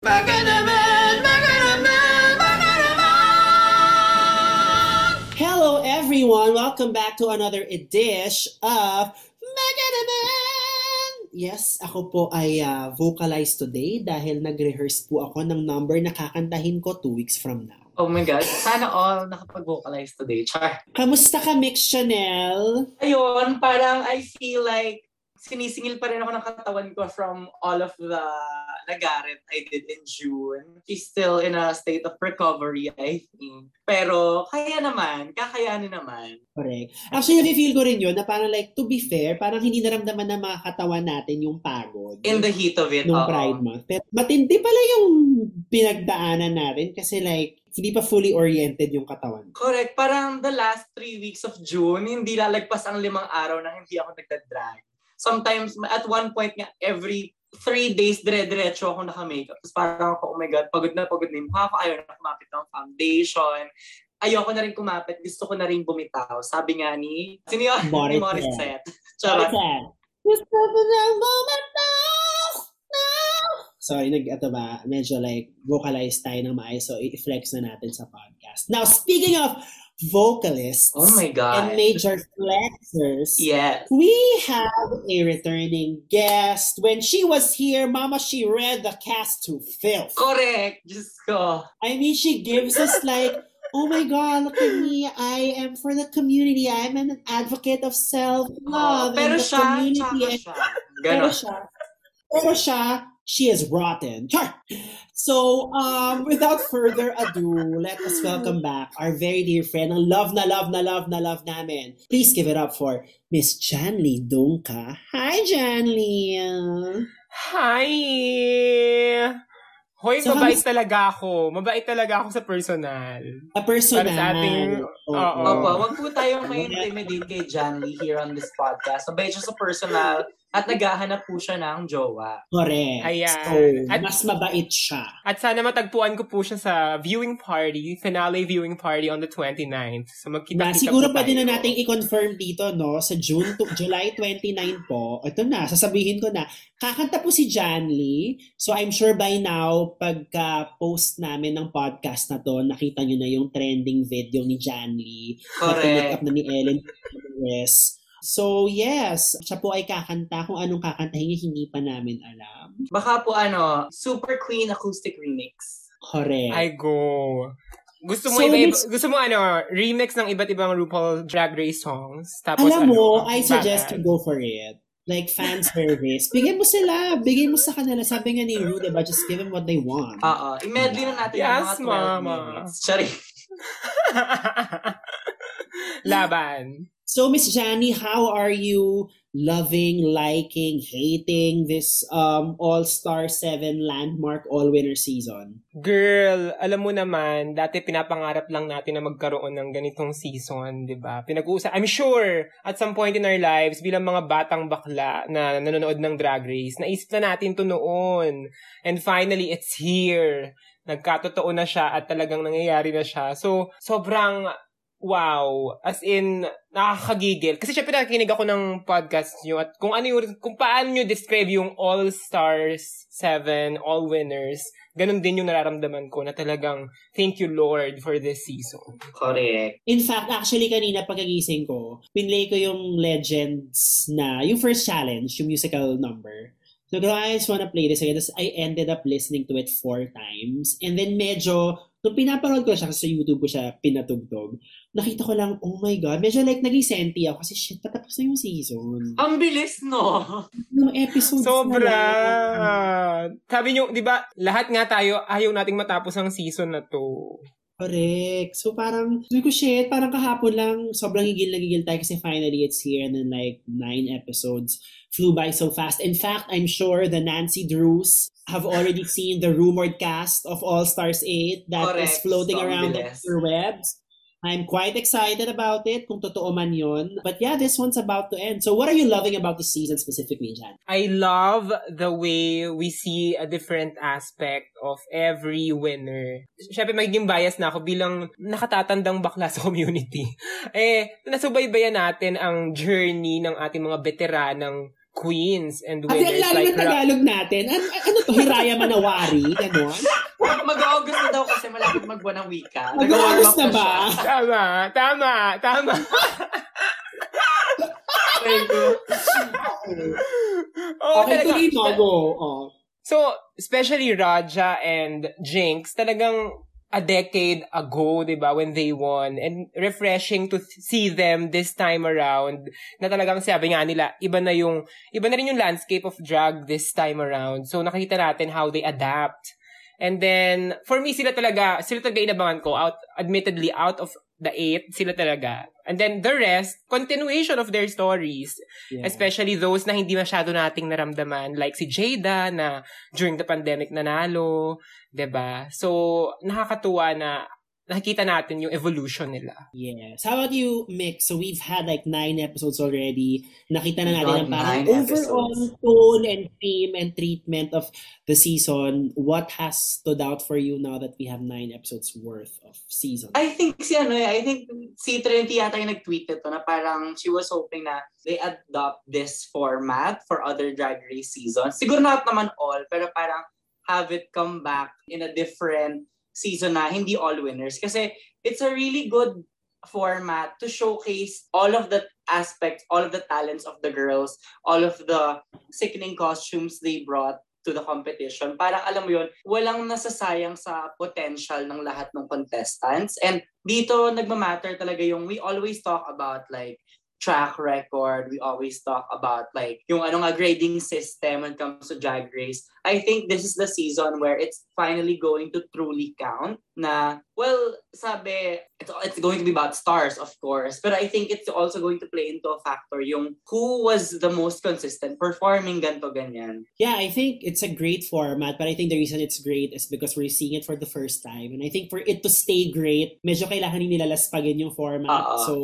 Baka naman, baka naman, baka naman! Hello everyone! Welcome back to another edition of Baka naman! Yes, ako po ay uh, vocalize today dahil nag-rehearse po ako ng number na kakantahin ko two weeks from now. Oh my God. Sana all nakapag-vocalize today. Char. Kamusta ka, Mix Chanel? Ayun, parang I feel like sinisingil pa rin ako ng katawan ko from all of the nagarit I did in June. She's still in a state of recovery, I think. Pero kaya naman, kakayanin naman. Correct. Actually, nafe-feel ko rin yun na parang like, to be fair, parang hindi naramdaman ng mga katawan natin yung pagod. In the heat of it, Nung. Pride Month. Pero matindi pala yung pinagdaanan natin kasi like, hindi pa fully oriented yung katawan. Correct. Parang the last three weeks of June, hindi lalagpas ang limang araw na hindi ako nagda-drag. Sometimes, at one point nga, every three days, dire-diretso ako naka-makeup. Tapos parang ako, oh my God, pagod na pagod na yung ko. Ayaw na kumapit ng foundation. Ayoko na rin kumapit. Gusto ko na rin bumitaw. Sabi nga ni, sino yun? Morissette. Morissette. Charot. Gusto ko ng bumitaw. Sorry, nag, ito ba, medyo like, vocalize tayo ng maayos, so i-flex na natin sa podcast. Now, speaking of vocalists Oh my God. and major flexers, Yes. we have a returning guest. When she was here, Mama, she read the cast to filth. Correct. Diyos ko. I mean, she gives us like, oh my God, look at me. I am for the community. I'm an advocate of self-love. Oh, pero and the siya, community. siya. Pero siya, pero siya, she is rotten. Char! So, um, without further ado, let us welcome back our very dear friend, ang love na love na love na love namin. Please give it up for Miss Janly Dunka. Hi, Janly! Hi! Hoy, So, mabait kamusta- talaga ako. Mabait talaga ako sa personal. A personal. Para sa ating- Oo. oo. Opo, wag po tayong ma-intimidate kay Lee here on this podcast. Mabait siya sa personal at naghahanap po siya ng jowa. Correct. Ayan. So, At- mas mabait siya. At sana matagpuan ko po siya sa viewing party, finale viewing party on the 29th. So Na, magkita-kita siguro po pwede tayo. na nating i-confirm dito, no? Sa June to, July 29 po. Ito na, sasabihin ko na. Kakanta po si Jan Lee. So I'm sure by now, pagka-post namin ng podcast na to, nakita nyo na yung trending video ni Jan Lee. Na up Correct. na ni Ellen Perez. So yes, siya po ay kakanta. Kung anong kakantahin niya, hindi pa namin alam. Baka po ano, Super Queen Acoustic Remix. Correct. I go. Gusto mo So, iba, Miss- gusto mo ano, remix ng iba't ibang RuPaul Drag Race songs. Tapos Alam mo, ano, I suggest you go for it. Like fan service. Bigyan mo sila. Bigyan mo sa kanila. Sabi nga ni Ru, diba? Just give them what they want. Oo, i-medley na natin yung Yes, mga 12 mama. minutes. Sorry. Laban. So, Miss Jani, how are you loving, liking, hating this um All-Star 7 landmark all-winner season? Girl, alam mo naman, dati pinapangarap lang natin na magkaroon ng ganitong season, di ba? Pinag-uusap, I'm sure, at some point in our lives, bilang mga batang bakla na nanonood ng Drag Race, naisip na natin to noon. And finally, it's here. Nagkatotoo na siya at talagang nangyayari na siya. So, sobrang wow. As in, nakakagigil. Kasi syempre nakikinig ako ng podcast nyo at kung ano yung, kung paano nyo describe yung All Stars 7, All Winners, ganun din yung nararamdaman ko na talagang thank you Lord for this season. Correct. In fact, actually kanina pagkagising ko, pinlay ko yung Legends na, yung first challenge, yung musical number. So, I just wanna play this again. I ended up listening to it four times. And then medyo, nung pinapanood ko siya, kasi sa YouTube ko siya pinatugtog, nakita ko lang, oh my God, medyo like naging senti ako kasi shit, patapos na yung season. Ang bilis, no? Yung episodes Sobra! na lang. Sabi nyo, di ba, lahat nga tayo, ayaw nating matapos ang season na to. Correct. So parang, sabi ko, shit, parang kahapon lang, sobrang gigil na gigil tayo kasi finally it's here and then like nine episodes flew by so fast. In fact, I'm sure the Nancy Drews have already seen the rumored cast of All Stars 8 that is Correct. floating So, around the interwebs. I'm quite excited about it, kung totoo man yun. But yeah, this one's about to end. So what are you loving about the season specifically, Jan? I love the way we see a different aspect of every winner. Siyempre, magiging bias na ako bilang nakatatandang bakla sa community. Eh, nasubaybayan natin ang journey ng ating mga veteranang queens and Kasi ang winners lalim like ng Tagalog natin. Ano, ano to? Hiraya Manawari? Ganon? Mag-August na daw kasi malapit magbuwan ng wika. Mag-August na ba? siya. Tama, tama, tama. Thank you. Oo, okay, talaga. tuloy mo. Go. Oh. So, especially Raja and Jinx, talagang a decade ago, di ba, when they won. And refreshing to see them this time around na talagang sabi nga nila, iba na yung, iba na rin yung landscape of drag this time around. So, nakita natin how they adapt. And then, for me, sila talaga, sila talaga inabangan ko, out, admittedly, out of the eight, sila talaga. And then the rest, continuation of their stories. Yeah. Especially those na hindi masyado nating naramdaman. Like si Jada na during the pandemic nanalo. ba So, nakakatuwa na nakikita natin yung evolution nila. Yes. How about you, Mick? So we've had like nine episodes already. Nakita na natin ang parang overall episodes. tone and theme and treatment of the season. What has stood out for you now that we have nine episodes worth of season? I think si ano eh, I think si Trinity yata yung nag-tweet ito na parang she was hoping na they adopt this format for other Drag Race seasons. Siguro not naman all, pero parang have it come back in a different season na hindi all winners. Kasi it's a really good format to showcase all of the aspects, all of the talents of the girls, all of the sickening costumes they brought to the competition. Parang alam mo yun, walang nasasayang sa potential ng lahat ng contestants. And dito nagmamatter talaga yung we always talk about like track record. We always talk about like yung ano nga grading system when it comes to Drag Race. I think this is the season where it's finally going to truly count na well, sabi it's, it's going to be about stars of course, but I think it's also going to play into a factor yung who was the most consistent performing ganto ganyan. Yeah, I think it's a great format, but I think the reason it's great is because we're seeing it for the first time. And I think for it to stay great, medyo kailangan nila laspagin yung format. Oo. So,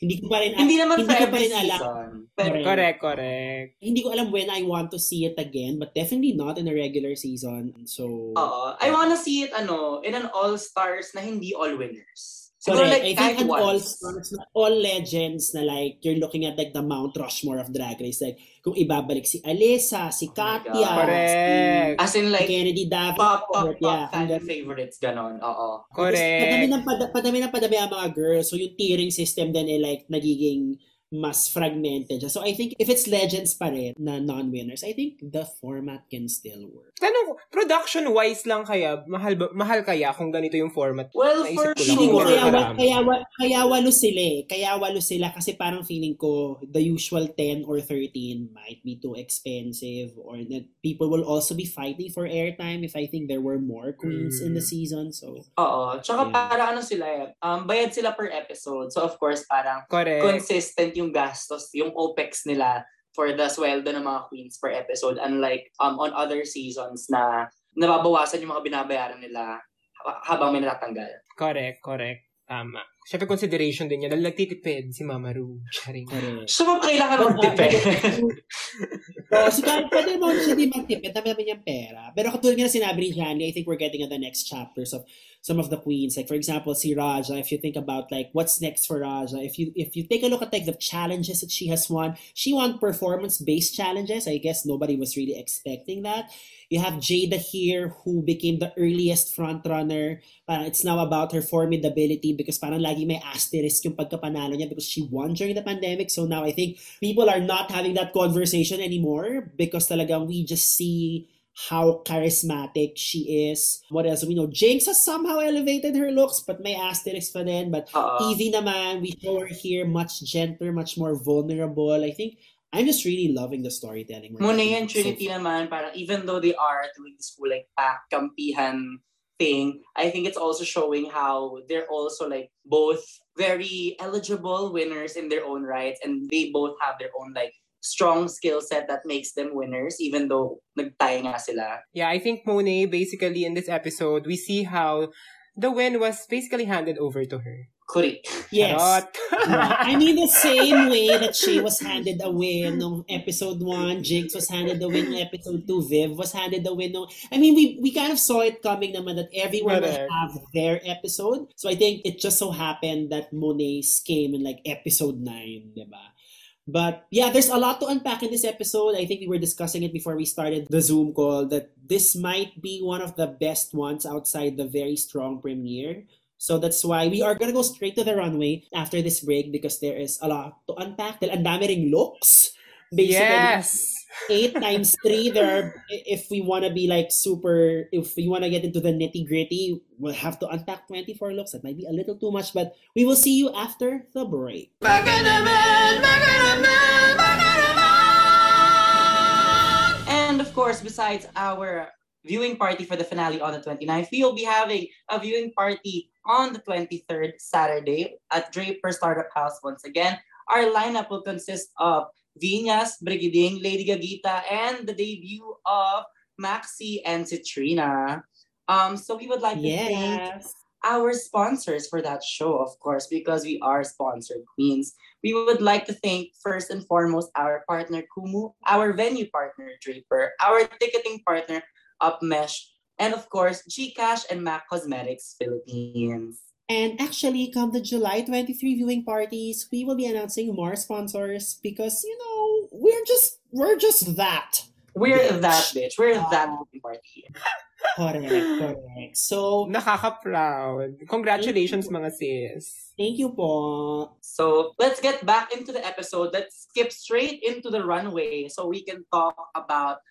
hindi ko pa rin, Hindi naman hindi ko pa rin alam. season. Correct. Correct, correct. Hindi ko alam when I want to see it again, but definitely not in a regular season. So, Oo. I wanna see it ano in an all-stars na hindi all winners. Correct. like I think an all stars, all legends na like you're looking at like the Mount Rushmore of Drag Race. Like kung ibabalik si Alisa, si Oh Katya, God. Correct. As in si like Kennedy pop, Davenport. pop, pop yeah, fan hanggang- favorites, ganon. Oo. Correct. Padami ng pada- padami ng padami ang mga girls. So yung tiering system din ay like nagiging mas fragmented siya. So I think if it's legends pa rin na non-winners, I think the format can still work. Tanong ko, production-wise lang kaya, mahal, ba, mahal kaya kung ganito yung format? Well, Naisip for sure. kaya, wa- kaya, wa- kaya walo sila eh. Kaya walo sila kasi parang feeling ko the usual 10 or 13 might be too expensive or that people will also be fighting for airtime if I think there were more queens in the Mm. season. So, Oo. Tsaka Yeah. para ano sila eh, um, bayad sila per episode. So of course, parang Correct. consistent yung gastos, yung OPEX nila for the sweldo ng mga queens per episode. Unlike um, on other seasons na nababawasan yung mga binabayaran nila ha- habang may natatanggal. Correct, correct. Tama. Siyempre consideration din yan. Dahil nagtitipid si Mama Ru. Charing. So, ma'am, kailangan mag-depend. so, si Kyle, pwede mo siya di magtipid, dami naman niyang pera. Pero katulad nga na sinabi ni Johnny, I think we're getting at the next chapters of some of the queens. Like, for example, si Raja, if you think about, like, what's next for Raja, if you if you take a look at, like, the challenges that she has won, she won performance-based challenges. I guess nobody was really expecting that. You have Jada here, who became the earliest frontrunner. Parang it's now about her formidability because parang lagi may asterisk yung pagkapanalo niya because she won during the pandemic. So now I think people are not having that conversation anymore because talagang we just see how charismatic she is. What else? We know Jinx has somehow elevated her looks, but may asterisk pa din. But Oo. Evie naman, we show her here much gentler, much more vulnerable. I think I'm just really loving the storytelling. we're Muna yan, Trinity far. naman, parang even though they are doing this whole like pack kampihan thing, I think it's also showing how they're also like both very eligible winners in their own rights and they both have their own like strong skill set that makes them winners even though nagtay nga sila. Yeah, I think Monet, basically in this episode, we see how the win was basically handed over to her. Kuri. Yes. Charot. Yeah. I mean, the same way that she was handed a win nung episode 1, Jinx was handed the win episode 2, Viv was handed the win. I mean, we we kind of saw it coming naman that everyone will have their episode. So I think it just so happened that Monet's came in like episode 9, di ba? But yeah, there's a lot to unpack in this episode. I think we were discussing it before we started the Zoom call that this might be one of the best ones outside the very strong premiere. So that's why we are gonna go straight to the runway after this break because there is a lot to unpack. Dahil ang dami ring looks. Basically, yes! eight times three there are if we want to be like super if we want to get into the nitty gritty we'll have to unpack 24 looks that might be a little too much but we will see you after the break And of course, besides our viewing party for the finale on the 29th, we will be having a viewing party on the 23rd Saturday at Draper Startup House once again. Our lineup will consist of Vinyas, Brigading, Lady Gagita, and the debut of Maxi and Citrina. Um, so we would like to thank our sponsors for that show, of course, because we are sponsored queens. We would like to thank first and foremost our partner Kumu, our venue partner Draper, our ticketing partner Upmesh, and of course Gcash and Mac Cosmetics Philippines. and actually come the july 23 viewing parties we will be announcing more sponsors because you know we're just we're just that We're Bitch. that bitch. We're that Wow. movie party. correct correct so Nakaka-proud. Congratulations, mga sis. thank you po So let's get back into the episode. Let's skip straight into the runway so we can talk about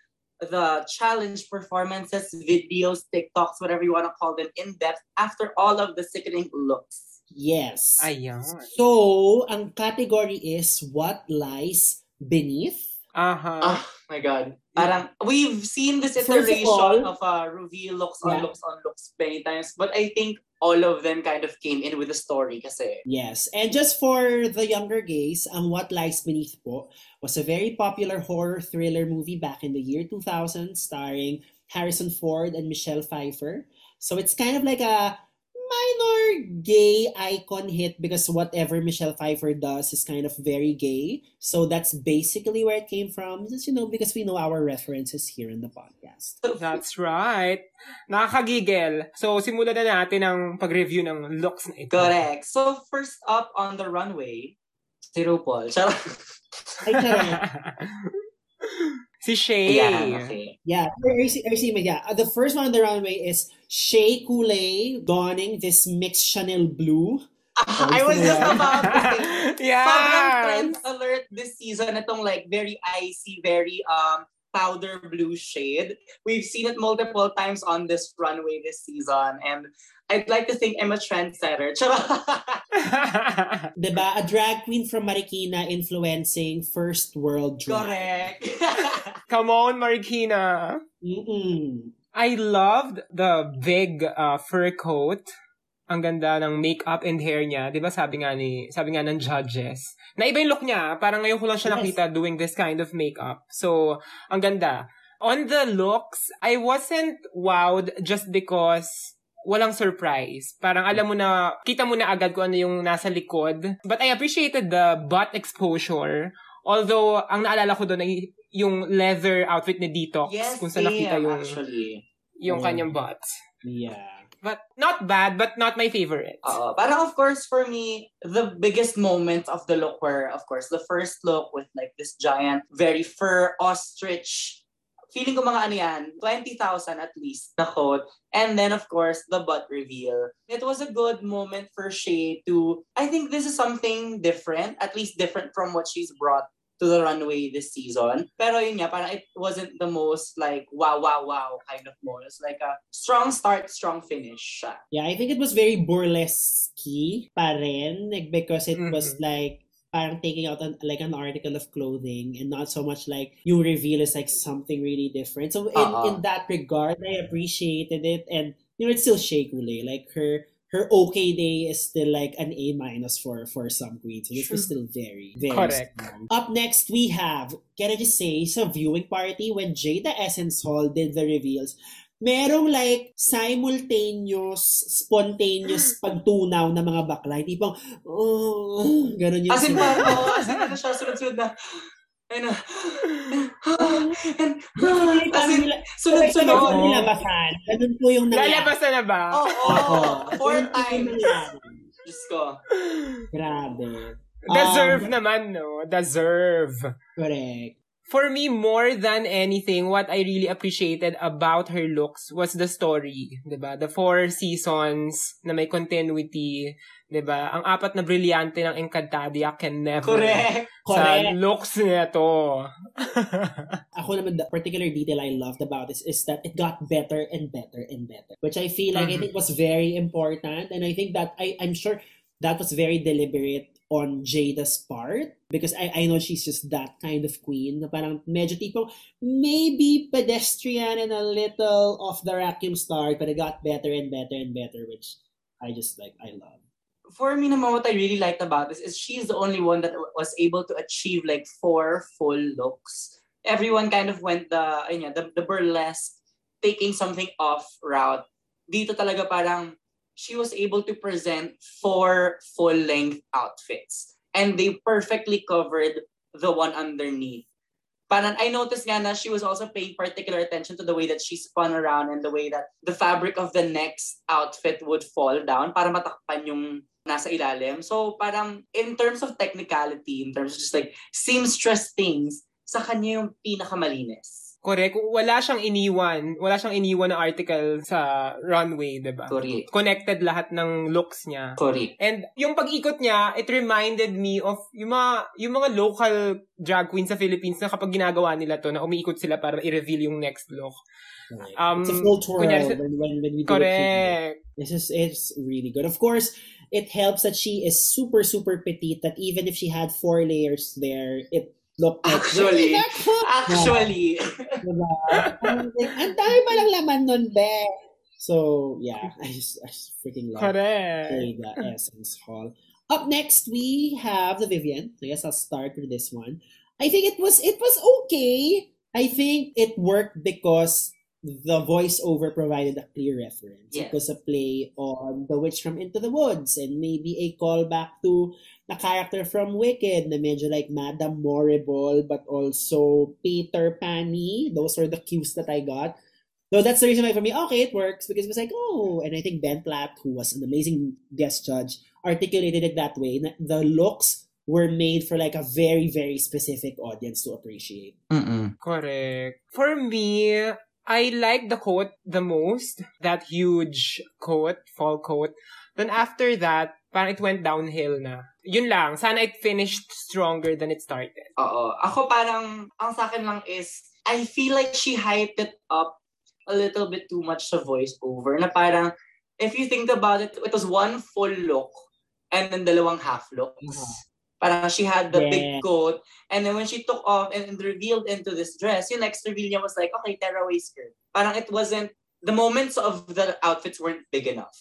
the challenge performances, videos, TikToks, whatever you want to call them, in depth after all of the sickening looks. yes Ayan. So, ang category is what lies beneath. Aha. Oh my god. Parang we've seen this First of iteration all- of, uh, reveal looks on Yeah. looks on looks many times, but I think all of them kind of came in with a story kasi. Yes. And just for the younger gays, ang What Lies Beneath po was a very popular horror thriller movie back in the year 2000 starring Harrison Ford and Michelle Pfeiffer. So it's kind of like a minor gay icon hit because whatever Michelle Pfeiffer does is kind of very gay. So that's basically where it came from. Just, you know, because we know our references here in the podcast. That's right. Nakakagigil. So, simulan na natin ang pag-review ng looks na ito. Correct. So first up on the runway, si RuPaul. Charot. Ay, charot. si Shay. Yeah, okay. Yeah, RC, RC, yeah. Uh, the first one on the runway is Shea Coulee donning this mixed Chanel blue. I was just about to say, yes. sobrang trend alert this season. Itong like very icy, very um powder blue shade. We've seen it multiple times on this runway this season. And I'd like to think I'm a trendsetter. Diba? A drag queen from Marikina influencing first world drag. Correct. Come on, Marikina. Mm-mm. I loved the big uh, fur coat. Ang ganda ng makeup and hair niya. Di ba sabi nga ni, sabi nga ng judges. Na iba yung look niya. Parang ngayon ko lang siya Yes. nakita doing this kind of makeup. So, ang ganda. On the looks, I wasn't wowed just because walang surprise. Parang alam mo na, kita mo na agad kung ano yung nasa likod. But I appreciated the butt exposure. Although, ang naalala ko doon ay yung leather outfit ni Detox. yes, kung saan nakita yung, actually. yung Mm. kanyang butt. Yeah. But not bad, but not my favorite. Oo. parang of course for me, the biggest moments of the look were of course the first look with like this giant, very fur ostrich. Feeling ko mga ano yan, 20,000 at least na coat. And then of course, the butt reveal. It was a good moment for Shay to, I think this is something different, at least different from what she's brought to the runway this season. Pero yun nga, parang it wasn't the most like wow, wow, wow kind of moment. It's like a strong start, strong finish. Yeah, I think it was very burlesque pa rin, like, because it was like parang taking out an, like an article of clothing and not so much like you reveal is like something really different. So in, Uh-uh. in that regard, I appreciated it and you know it's still Shea Coulee. Like her her okay day is still like an A minus for for some queens. So this was still very very Correct. strong. Up next we have can I just say sa viewing party when Jada Essence Hall did the reveals. Merong like simultaneous, spontaneous pagtunaw ng mga bakla. Hindi pang, oh, ganun yung As in, parang, oh, as in, ano siya, sunod-sunod na, ayun na, and, as in, sunod-sunod. Sunod nilabasan. Ganun po yung nangyari. Lalabas na ba? Oo, oh, four Ganun po yung times. Diyos ko. Grabe. Deserve Um, naman, no? Deserve. Correct. For me, more than anything, what I really appreciated about her looks was the story, 'di ba? The four seasons na may continuity, 'di ba? Ang apat na brilyante ng Encantadia can never Correct. sa Correct. looks niya to. Ako naman, the particular detail I loved about this is that it got better and better and better. Which I feel like I Mhm. think was very important. And I think that, I, I'm sure that was very deliberate on Jada's part. Because I, I know she's just that kind of queen. Na parang medyo tipong, maybe pedestrian and a little off the yung start, but it got better and better and better, which I just like, I love. For me naman, what I really liked about this is she's the only one that was able to achieve like four full looks. Everyone kind of went the, you know, the, the burlesque, taking something off route. Dito talaga parang she was able to present four full-length outfits. And they perfectly covered the one underneath. Parang I noticed nga na she was also paying particular attention to the way that she spun around and the way that the fabric of the next outfit would fall down para matakpan yung nasa ilalim. So parang in terms of technicality, in terms of just like seamstress things, sa kanya yung pinakamalinis. Correct. Wala siyang iniwan. Wala siyang iniwan na article sa runway, 'di ba? Correct. Connected lahat ng looks niya. Correct. And yung pag-ikot niya, it reminded me of yung mga, yung mga local drag queens sa Philippines na kapag ginagawa nila to, na umiikot sila para i-reveal yung next look. Um, it's a full twirl kunyari when, when, when we do it. Correct. This is it's really good. Of course, it helps that she is super super petite. That even if she had four layers there, it like Actually? Actually, Diba? Ang dami palang laman nun, be. So yeah, I just I just freaking love Correct. the Essence Hall. Up next, we have the Vivian. I guess I'll start with this one. I think it was it was okay. I think it worked because the voiceover provided a clear reference. Yes. It was a play on The Witch from Into the Woods and maybe a callback to the character from Wicked na medyo like Madame Morrible but also Peter Panny. Those were the cues that I got. So that's the reason why for me, okay, it works because it was like, oh, and I think Ben Platt, who was an amazing guest judge, articulated it that way. The looks were made for like a very, very specific audience to appreciate. mm Correct. For me, I like the coat the most. That huge coat, fall coat. Then after that, parang it went downhill na. Yun lang. Sana it finished stronger than it started. Oo. Ako parang, ang sa akin lang is, I feel like she hyped it up a little bit too much sa voiceover. Na parang, if you think about it, it was one full look and then dalawang half looks. Uh-huh. Parang she had the Yeah. big coat and then when she took off and, and revealed into this dress, yung next reveal niya was like, okay, tearaway skirt. Parang it wasn't, the moments of the outfits weren't big enough.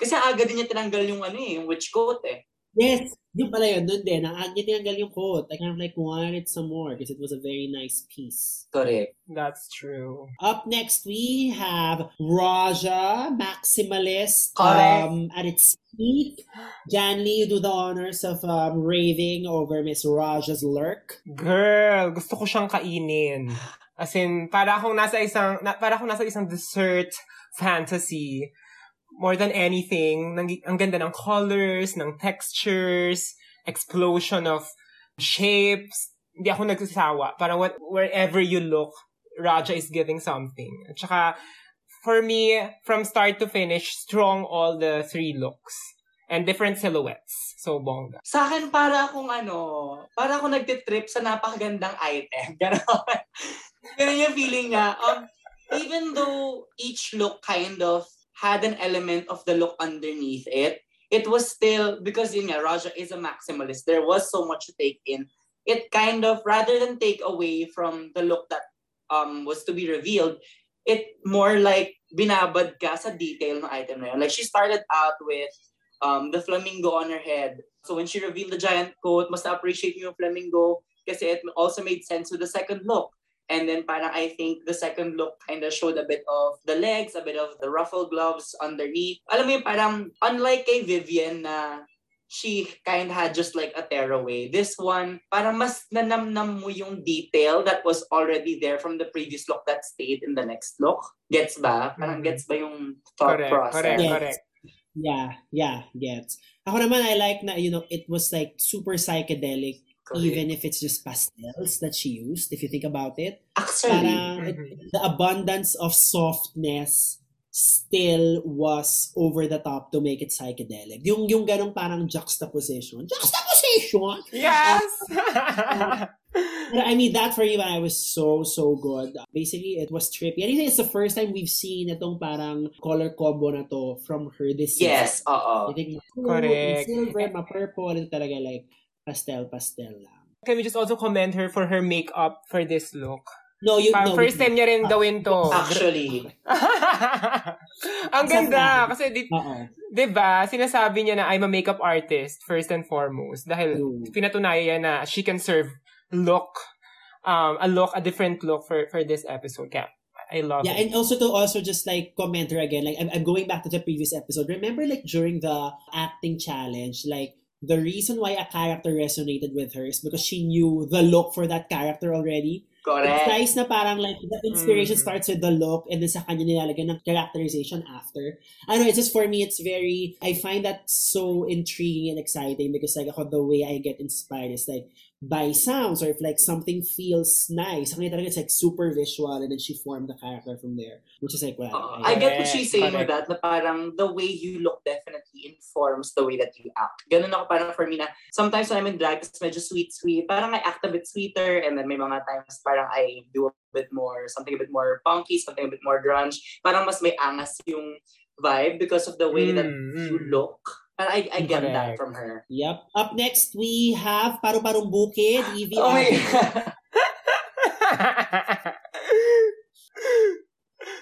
Kasi agad din niya tinanggal yung ano eh, yung witch coat eh. Yes, yun pala yun. Doon din, ang agad tinanggal yung coat. I kind of like wanted some more because it was a very nice piece. Correct. That's true. Up next, we have Raja, Maximalist, Correct. um, at its peak. Janly, you do the honors of um, raving over Miss Raja's lurk. Girl, gusto ko siyang kainin. As in, para akong nasa isang, na, para akong nasa isang dessert fantasy. More than anything, nang, ang ganda ng colors, ng textures, explosion of shapes. Hindi ako nagsasawa. Para what, wherever you look, Raja is giving something. At saka, for me, from start to finish, strong all the three looks. And different silhouettes. So, bongga. Sa akin, para akong ano, para akong nagtitrip sa napakagandang item. Ganon. Ganon yung feeling niya. Um, even though each look kind of had an element of the look underneath it, it was still, because yun nga, Raja is a maximalist, there was so much to take in. It kind of, rather than take away from the look that um was to be revealed, it more like binabad ka sa detail ng item na yun. Like, she started out with um, the flamingo on her head. So when she revealed the giant coat, mas na-appreciate mo yung flamingo kasi it also made sense with the second look. And then parang I think the second look kind of showed a bit of the legs, a bit of the ruffle gloves underneath. Alam mo yung parang unlike kay Vivian na she kind of had just like a tearaway. This one, parang mas nanamnam mo yung detail that was already there from the previous look that stayed in the next look. Gets ba? Parang Mhm. gets ba yung thought Correct, process? correct, Yes. correct. Yeah, yeah, gets. Ako naman, I like na, you know, it was like super psychedelic Correct. even if it's just pastels that she used, if you think about it. Actually, Parang it- Mhm. the abundance of softness still was over the top to make it psychedelic. Yung yung ganong parang juxtaposition. Juxtaposition! Yes! But I mean, that for me, I was so, so good. Basically, it was trippy. And I think it's the first time we've seen itong parang color combo na to from her this yes, oo. I think Correct. silver, ma-purple, and talaga like pastel-pastel lang. Can we just also commend her for her makeup for this look? No, you Parang no, first time niya rin gawin to. Actually, Ang ganda. Kasi, di, Oo. di ba, sinasabi niya na I'm a makeup artist, first and foremost. Dahil True. pinatunayan na she can serve look, um, a look, a different look for, for this episode. Kaya, I love Yeah, it. and also to also just like comment her again, like I'm, I'm going back to the previous episode. Remember like during the acting challenge, like the reason why a character resonated with her is because she knew the look for that character already. It's correct. nice na parang like the inspiration Mm. starts with the look and then sa kanya nilalagyan ng characterization after. I know, it's just for me, it's very, I find that so intriguing and exciting because like ako, the way I get inspired is like by sounds or if like something feels nice. Sa kanya talaga it's like super visual and then she formed the character from there. Which is like, wow. Oo. I- I get what she's saying with that, na parang the way you look definitely informs the way that you act. Ganun ako parang for me na, sometimes when I'm in drag, it's medyo sweet-sweet, parang I act a bit sweeter, and then may mga times parang I do a bit more, something a bit more funky, something a bit more grunge. Parang mas may angas yung vibe because of the way that Mm, you mm. look. Parang I, I get that from her. Yep. Up next, we have Paru-Parong Bukid, Evie Oh my Abby. God.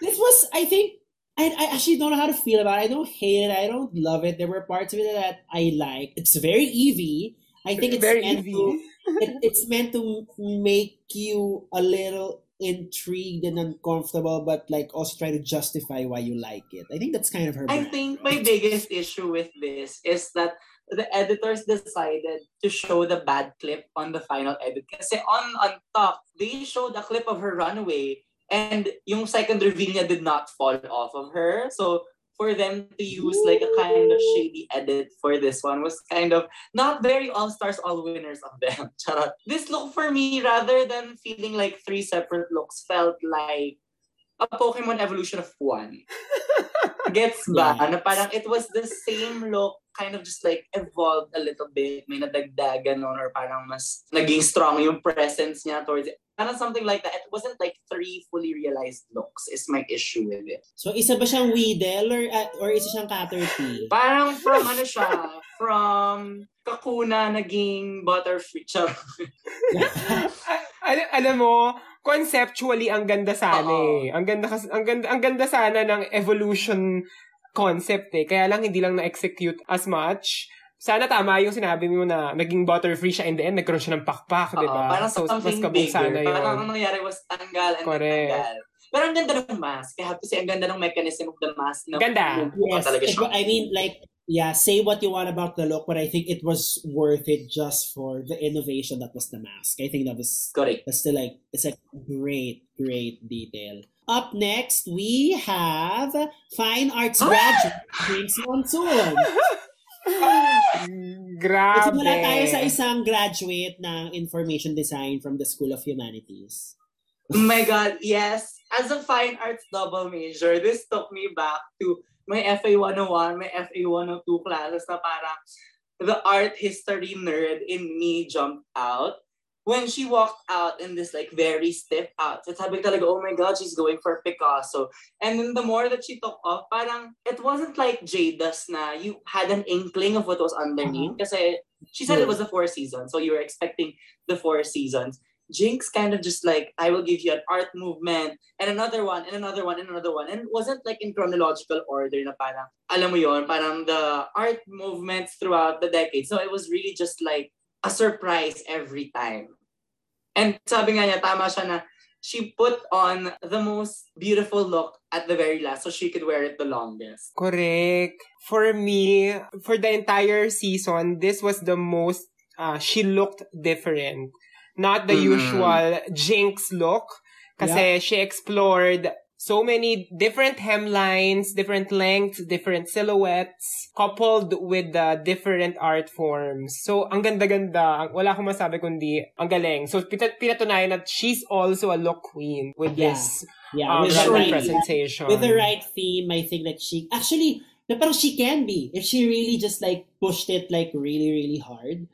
This was, I think, I, I actually don't know how to feel about it. I don't hate it. I don't love it. There were parts of it that I like. It's very Evie. I think it's Very meant easy. to it, it's meant to make you a little intrigued and uncomfortable, but like also try to justify why you like it. I think that's kind of her. I brand, think right? my biggest issue with this is that the editors decided to show the bad clip on the final edit. Kasi on on top, they showed a clip of her runaway and yung second reveal niya did not fall off of her. So for them to use like a kind of shady edit for this one was kind of not very all stars, all winners of them. This look for me, rather than feeling like three separate looks, felt like a Pokemon evolution of one. Gets ba? Yeah. Na parang it was the same look, kind of just like evolved a little bit. May nadagdagan nun or parang mas naging strong yung presence niya towards it. Parang something like that. It wasn't like three fully realized looks is my issue with it. So isa ba siyang Weedle or uh, or isa siyang Caterpie? Parang from ano siya, from Kakuna naging Butterfree. Char. Al- alam mo, conceptually ang ganda sana eh. Ang ganda kas- ang ganda ang ganda sana ng evolution concept eh. Kaya lang hindi lang na-execute as much. Sana tama yung sinabi mo na naging butterfree siya in the end, nagkaroon siya ng pakpak, di ba? parang So, something bigger. sana yun. Parang ang nangyari was tanggal and Correct. tanggal. Pero ang ganda ng mask. I have to say, ang ganda ng mechanism of the mask. Na Ganda. Yes, talaga siya. I mean, like, yeah, say what you want about the look, but I think it was worth it just for the innovation that was the mask. I think that was Correct. that's still like it's a great, great detail. Up next, we have fine arts ah! graduate James Monsoon. Grabe. Simula tayo sa isang graduate ng information design from the School of Humanities. Oh my God, yes. As a fine arts double major, this took me back to my FA 101, my FA 102 classes na parang the art history nerd in me jumped out. When she walked out in this like very stiff outfit, sabi talaga, oh my God, she's going for Picasso. And then the more that she took off, parang it wasn't like Jada's na you had an inkling of what was underneath. Kasi she said it was the four seasons, so you were expecting the four seasons. Jinx kind of just like, I will give you an art movement, and another one, and another one, and another one. And it wasn't like in chronological order na parang, alam mo yon parang the art movements throughout the decade. So it was really just like a surprise every time. And sabi nga niya, tama siya na she put on the most beautiful look at the very last so she could wear it the longest. Correct. For me, for the entire season, this was the most, uh, she looked different. Not the Mm. usual Jinx look. Kasi she explored so many different hemlines, different lengths, different silhouettes, coupled with the different art forms. So, ang ganda-ganda. Wala akong masabi kundi ang galing. So, pit- pinatunayan that she's also a look queen with Yeah. this Yeah, um, with the right, presentation. with the right theme, I think that she actually na parang she can be if she really just like pushed it like really really hard,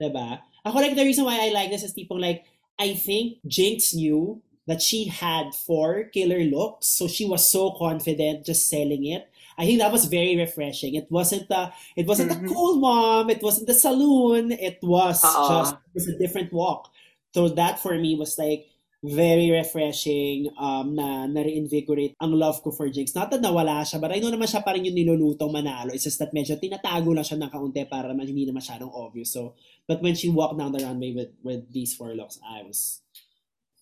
diba? Ako like the reason why I like this is tipong like I think Jinx knew that she had four killer looks, so she was so confident just selling it. I think that was very refreshing. It wasn't the it wasn't Mhm. the cool mom, it wasn't the saloon, it was Oo. just it was a different walk. So that for me was like very refreshing um, na na-reinvigorate ang love ko for Jinx. Not that nawala siya, but I know naman siya pa rin yung nilulutong manalo. It's just that medyo tinatago lang siya ng kaunti para naman hindi na masyadong obvious. So, but when she walked down the runway with with these four looks, I was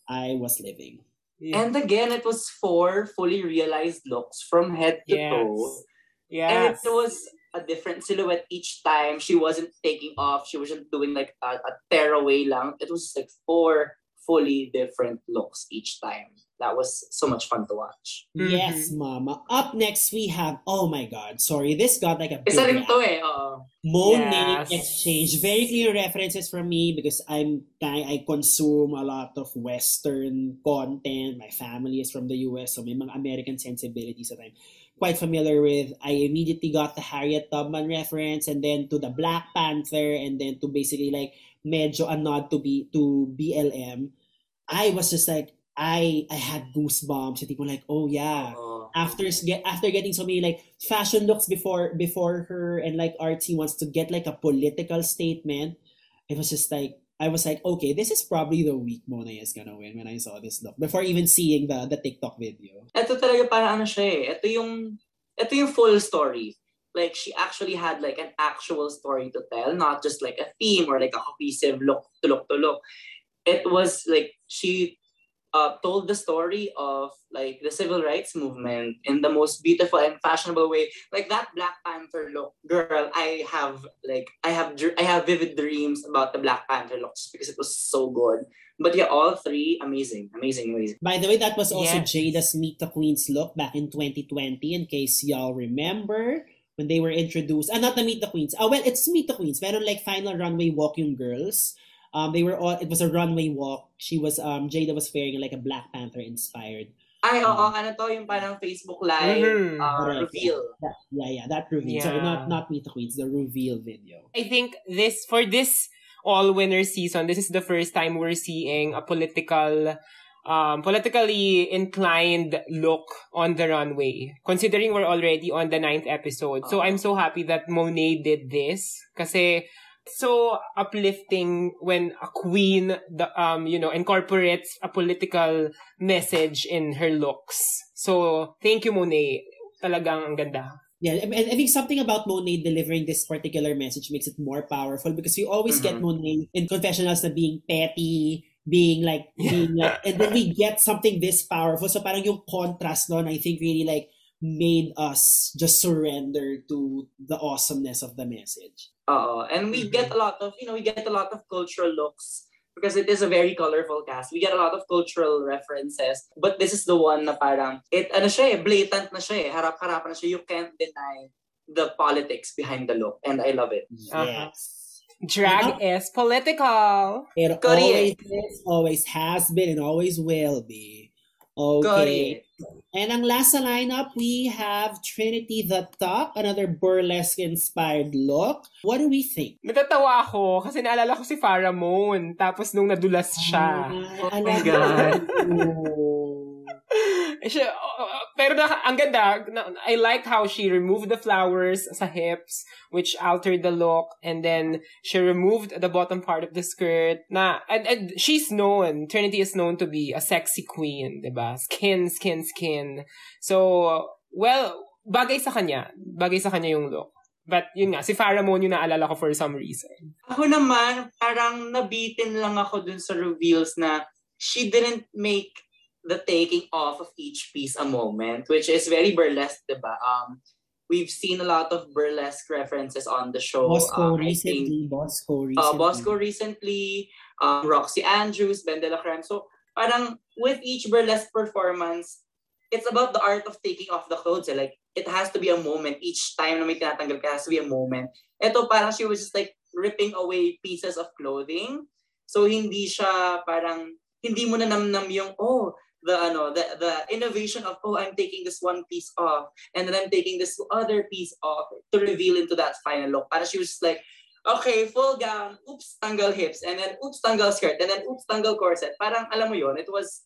I was living. Yeah. And again, it was four fully realized looks from head to Yes. toe. And Yes. it was a different silhouette each time. She wasn't taking off. She wasn't doing like a, a tearaway lang. It was like four fully different looks each time. That was so much fun to watch. Mhm. Yes, mama. Up next, we have, oh my God, sorry, this got like a big Isa rin to eh. oo. Monet Yes. Exchange. Very clear references from me because I'm I, I consume a lot of Western content. My family is from the US, so may mga American sensibilities that I'm quite familiar with. I immediately got the Harriet Tubman reference and then to the Black Panther and then to basically like medyo a nod to be to BLM. I was just like I I had goosebumps. Tipo like, oh yeah Oo. after get after getting so many like fashion looks before before her and like artsy wants to get like a political statement it was just like I was like okay this is probably the week Mona is gonna win when I saw this look before even seeing the the TikTok video Ito talaga parang ano siya eh. Ito yung, ito yung full story. Like, she actually had like an actual story to tell, not just like a theme or like a cohesive look to look to look. It was like, she uh, told the story of like the civil rights movement in the most beautiful and fashionable way. Like that Black Panther look, girl. I have like I have I have vivid dreams about the Black Panther looks because it was so good. But yeah, all three amazing, amazing, amazing. by the way that was also Yes. Jada's Meet the Queens look back in 2020 in case y'all remember when they were introduced ah not the Meet the Queens ah well it's Meet the Queens meron like final runway walk yung girls um they were all it was a runway walk she was um Jada was wearing like a Black Panther inspired Ay, oo, Mm. ano to, yung parang Facebook Live Mhm. uh, Correct, reveal. That, yeah, yeah, that reveal. Sorry, Yeah. not not Meet the Queens, the reveal video. I think this for this all winner season, this is the first time we're seeing a political um politically inclined look on the runway. Considering we're already on the ninth episode. So I'm so happy that Monet did this. Kasi so uplifting when a queen the um you know incorporates a political message in her looks. So thank you Monet. Talagang ang ganda. Yeah, and I think something about Monet delivering this particular message makes it more powerful because we always get Mhm. Monet in confessionals na being petty, being like, being like, and then we get something this powerful. So parang yung contrast nun, I think really like made us just surrender to the awesomeness of the message. Oo. And we Mhm. get a lot of, you know, we get a lot of cultural looks because it is a very colorful cast. We get a lot of cultural references. But this is the one na parang, it, ano siya eh, blatant na siya eh. Harap-harapan na siya. You can't deny the politics behind the look. And I love it. Uh-huh. Yes. Drag is political. It always is, always has been, and always will be. Okay. And ang last sa lineup, we have Trinity the Top, another burlesque-inspired look. What do we think? Natatawa ako kasi naalala ko si Farrah Moon. Tapos nung nadulas siya. Ah, Oh my God. ko. Eh, siya pero na, ang ganda. Na, I liked how she removed the flowers sa hips, which altered the look. And then she removed the bottom part of the skirt. Na, and, and she's known, Trinity is known to be a sexy queen, diba? Skin, skin, skin. So, well, bagay sa kanya. Bagay sa kanya yung look. But yun nga, si Farrah Moon yung naalala ko for some reason. Ako naman, parang nabitin lang ako dun sa reveals na she didn't make the taking off of each piece a moment, which is very burlesque, diba? Um, we've seen a lot of burlesque references on the show. Bosco Um, I think recently, Bosco recently. uh, Bosco recently, um, Roxy Andrews, Ben de la Creme. So, parang with each burlesque performance, it's about the art of taking off the clothes. Eh. Like, it has to be a moment. Each time na may tinatanggal ka, has to be a moment. Ito parang she was just like ripping away pieces of clothing. So, hindi siya parang, hindi mo na namnam yung, oh, the ano the the innovation of oh I'm taking this one piece off and then I'm taking this other piece off to reveal into that final look. Para she was just like okay, full gown, oops, tanggal hips, and then oops, tanggal skirt, and then oops, tanggal corset. Parang alam mo yon, it was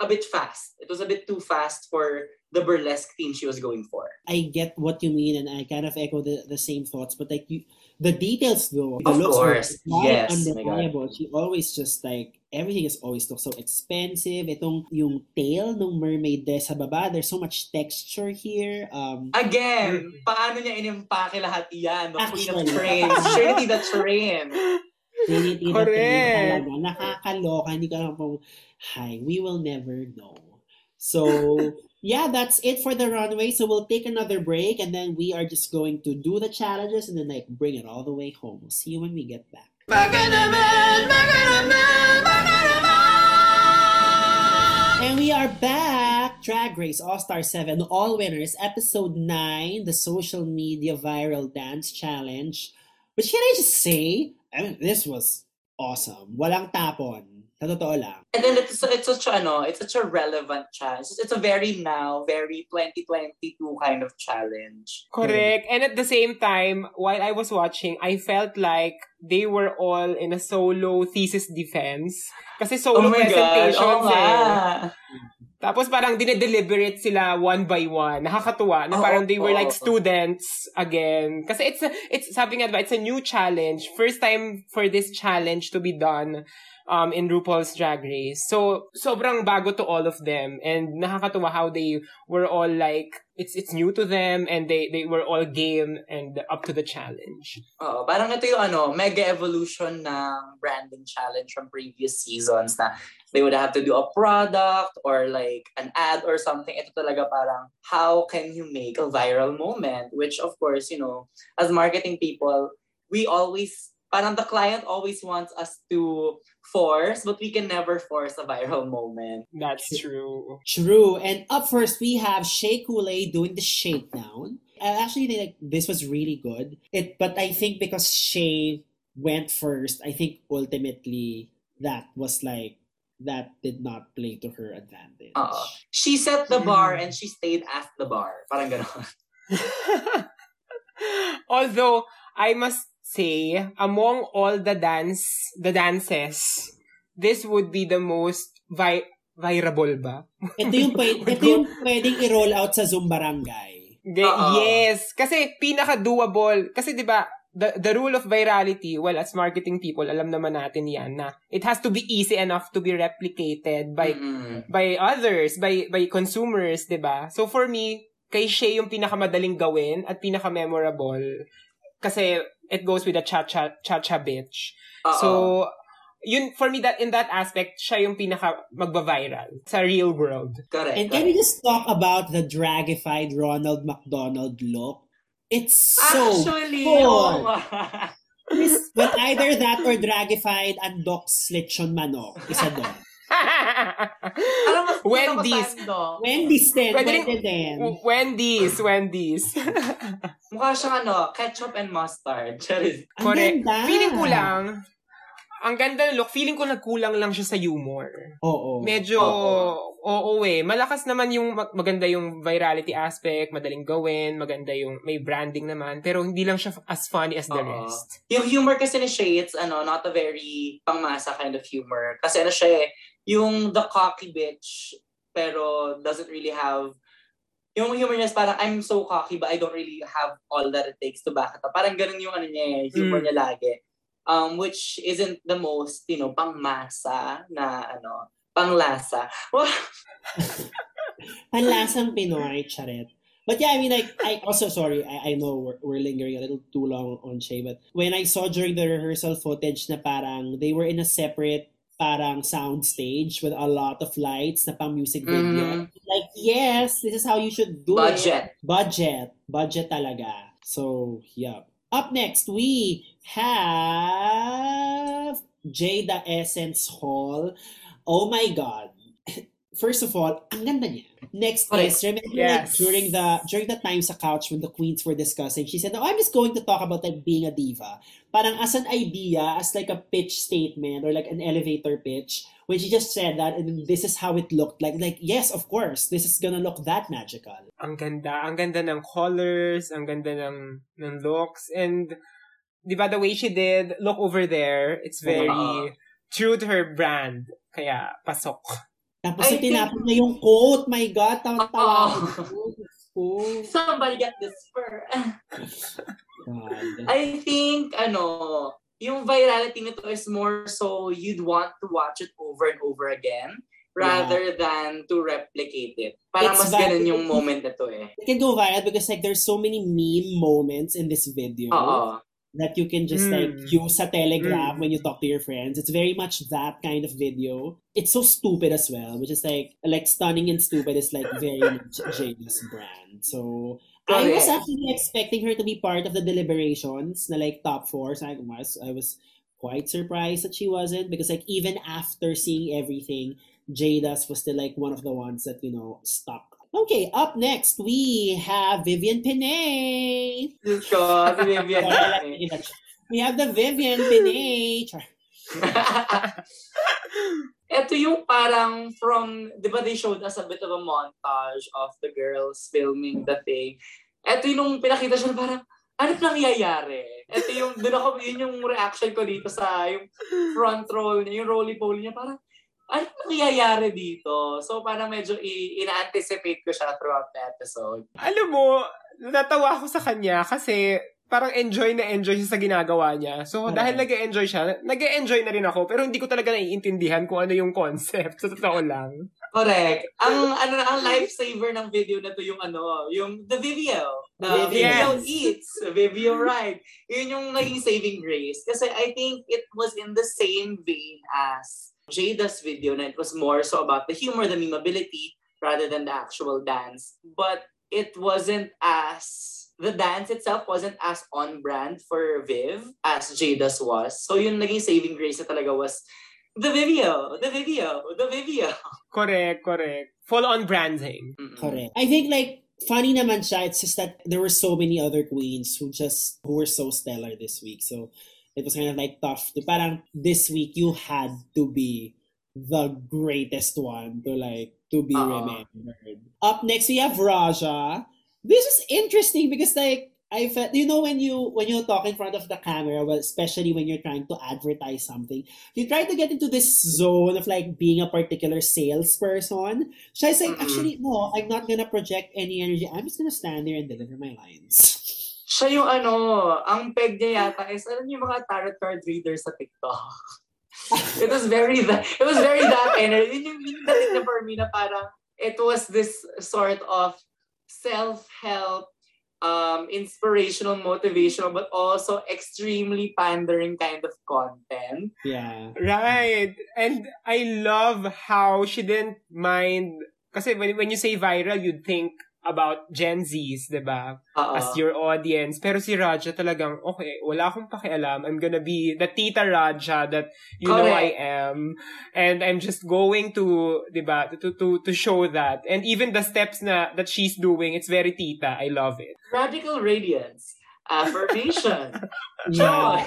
a bit fast. It was a bit too fast for the burlesque theme she was going for. I get what you mean, and I kind of echo the, the same thoughts. But like you, the details though, the of looks course, were yes, undeniable. She always just like everything is always look so expensive. Itong yung tail ng mermaid there sa baba, there's so much texture here. Um, Again, paano niya inimpake lahat yan? The queen of trains. Trinity the train. Trinity Correct. Correct. talaga. Nakakaloka. Hindi ka lang pong, hi, we will never know. So, yeah, that's it for the runway. So we'll take another break and then we are just going to do the challenges and then like bring it all the way home. We'll see you when we get back. And we are back! Drag Race All Star 7 All Winners, Episode 9, the Social Media Viral Dance Challenge. But can I just say, I mean, this was awesome. Walang tapon. Sa totoo lang. And then it's it's such a ano, it's such a relevant challenge. It's a very now, very 2022 kind of challenge. Correct. And at the same time, while I was watching, I felt like they were all in a solo thesis defense. Kasi solo oh my God, presentations oo eh. Tapos parang dinedeliberate sila one by one. Nakakatuwa na parang they were like students again. Kasi it's, a- it's sabi nga ba, it's a new challenge. First time for this challenge to be done um, in RuPaul's Drag Race. So, sobrang bago to all of them. And nakakatuwa how they were all like, it's it's new to them and they, they were all game and up to the challenge. Oo, parang ito yung ano, mega evolution ng branding challenge from previous seasons na they would have to do a product or like an ad or something. Ito talaga parang how can you make a viral moment? Which of course, you know, as marketing people, we always parang the client always wants us to force, but we can never force a viral moment. That's true. True. And up first, we have Shea Coulee doing the shakedown. I actually think like, this was really good. It, but I think because Shea went first, I think ultimately that was like that did not play to her advantage. Oo. She set the mm-hmm. bar and she stayed at the bar. Parang gano'n. Although I must say, among all the dance, the dances, this would be the most vi- virable ba? Ito yung, pwede, ito yung pwedeng i-roll out sa Zumba Barangay. Yes, kasi pinaka doable. Kasi 'di ba, the the rule of virality, well as marketing people, alam naman natin 'yan na it has to be easy enough to be replicated by Mm-mm. by others, by by consumers, 'di ba? So for me, kay Shea yung pinakamadaling gawin at pinaka-memorable kasi it goes with the cha-cha cha-cha bitch. Oo. So yun for me that in that aspect siya yung pinaka magba-viral sa real world. correct. And can we just talk about the dragified Ronald McDonald look? It's so Actually, cool. oo nga. But either that or dragified Andox Lechon Manok. Isa doon. Alam mo, Wendy's. Wendy's din. Pwede rin- din. Wendy's, Wendy's. Mukha siyang ano, ketchup and mustard. Charis. Ang Correct. ganda. Feeling ko lang, ang ganda ng look, feeling ko nagkulang lang siya sa humor. Oo. Medyo, Oo. oo eh. Malakas naman yung, mag- maganda yung virality aspect, madaling gawin, maganda yung, may branding naman, pero hindi lang siya as funny as the Oo. rest. Yung humor kasi ni Shay, it's ano, not a very pangmasa kind of humor. Kasi ano siya eh, yung the cocky bitch, pero doesn't really have yung humor niya is parang, I'm so cocky but I don't really have all that it takes to back it up. Parang ganun yung ano niya eh, humor Mm. niya lagi. Um, which isn't the most, you know, pangmasa na ano, panglasa. Panlasang Pinoy, charet. But yeah, I mean, like, I also, sorry, I, I know we're, we're lingering a little too long on Shay, but when I saw during the rehearsal footage na parang they were in a separate parang sound stage with a lot of lights na pang music video. Mhm. Like, yes, this is how you should do it. budget. Budget. Budget talaga. So, yeah. Up next, we have Jada Essence Hall. Oh my God. First of all, ang ganda niya. Next Okay. is, remember Yes. like, during the during the time sa couch when the queens were discussing, she said, oh, I'm just going to talk about like being a diva. Parang as an idea, as like a pitch statement or like an elevator pitch, when she just said that and this is how it looked like, like, yes, of course, this is gonna look that magical. Ang ganda. Ang ganda ng colors, ang ganda ng, ng looks, and di ba the way she did, look over there, it's very Oo. true to her brand. Kaya, pasok. Tapos I I tinapon niya yung coat, my God, tawa-tawa. Oo. Oh, Somebody get this fur. I think, ano, yung virality nito is more so you'd want to watch it over and over again rather than to replicate it. Parang It's mas ganun valid. yung moment na to eh. It can go viral because like there's so many meme moments in this video. Oo. That you can just Mm. like use a telegram Mm. when you talk to your friends. It's very much that kind of video. It's so stupid as well, which is like like stunning and stupid is like very much Jada's brand. So I was actually expecting her to be part of the deliberations, na like top four. So I was I was quite surprised that she wasn't because like even after seeing everything, Jada's was still like one of the ones that you know stuck. Okay, up next we have Vivian Pinay. Ko, si Vivian. We have the Vivian Pinay. Ito yung parang from, di ba they showed us a bit of a montage of the girls filming the thing. Ito yung pinakita siya parang, ano nangyayari? Ito yung, doon ako, yun yung reaction ko dito sa yung front roll niya, yung roly-poly niya, parang, ano nangyayari dito? So parang medyo i- ina-anticipate ko siya throughout the episode. Alam mo, natawa ako sa kanya kasi parang enjoy na enjoy siya sa ginagawa niya. So, Oo. dahil nag enjoy siya, nag enjoy na rin ako, pero hindi ko talaga naiintindihan kung ano yung concept. Sa totoo lang. Correct. Ang ano ang lifesaver ng video na to yung ano, yung the Vivio. The Vivio. Vivio Yes. eats, Vivio ride. Yun yung naging saving grace. Kasi I think it was in the same vein as Jada's video and it was more so about the humor, the memeability, rather than the actual dance. But it wasn't as the dance itself wasn't as on brand for Viv as Jada's was. So yung naging saving grace na talaga was the video, the video, the video. Correct, correct. Full on branding. Mm-mm. Correct. I think like funny naman siya. It's just that there were so many other queens who just who were so stellar this week. So it was kind of like tough to parang this week you had to be the greatest one to like to be Oo. remembered. Up next we have Raja. This is interesting because like I felt you know when you when you talk in front of the camera, well, especially when you're trying to advertise something, you try to get into this zone of like being a particular salesperson. So I say, like, Mm-mm. actually, no, I'm not gonna project any energy. I'm just gonna stand there and deliver my lines. Siya yung ano, ang peg niya yata is, alam niyo yung mga tarot card readers sa TikTok. it was very that, it was very that energy. Yun yung, yung dating na for me na parang, it was this sort of self-help, um, inspirational, motivational, but also extremely pandering kind of content. yeah. Right. And I love how she didn't mind kasi when, when you say viral, you'd think about Gen Zs, di ba? As your audience. Pero si Raja talagang, okay, wala akong pakialam. I'm gonna be the Tita Raja that you know I Correct. am. And I'm just going to, di ba, to, to, to show that. And even the steps na that she's doing, it's very Tita. I love it. Radical radiance. Affirmation. Joy.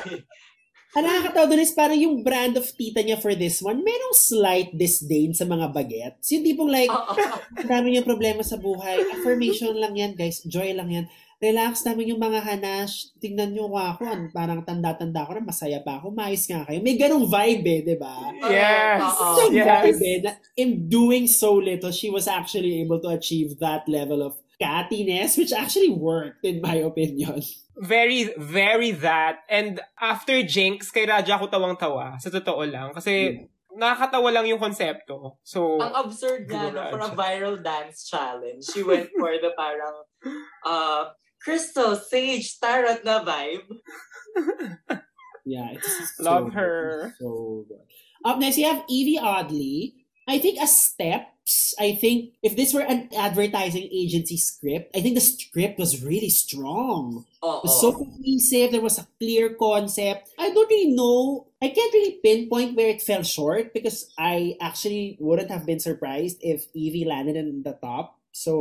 Ang nakakatawa doon is parang yung brand of tita niya for this one, merong slight disdain sa mga bagets. Yung tipong like, ang dami niyang problema sa buhay. Affirmation lang yan, guys. Joy lang yan. Relax namin yung mga hanash. Tingnan niyo ako. An- Parang tanda-tanda ko na masaya pa ako. Mais nga kayo. May ganong vibe eh, di ba? Yes. So Yes. vibe eh, na in doing so little, she was actually able to achieve that level of cattiness, which actually worked, in my opinion. Very, very that. And after Jinx, kay Raja ako tawang-tawa. Sa totoo lang. Kasi nakakatawa lang yung konsepto. So, Ang absurd niya, no, for a viral dance challenge, she went for the parang uh, crystal, sage, tarot na vibe. Yeah, it's so Love good. her. It's So good. Up next, you have Evie Oddly. I think as steps, I think if this were an advertising agency script, I think the script was really strong. Oo. It was so cohesive. There was a clear concept. I don't really know. I can't really pinpoint where it fell short because I actually wouldn't have been surprised if Evie landed in the top. So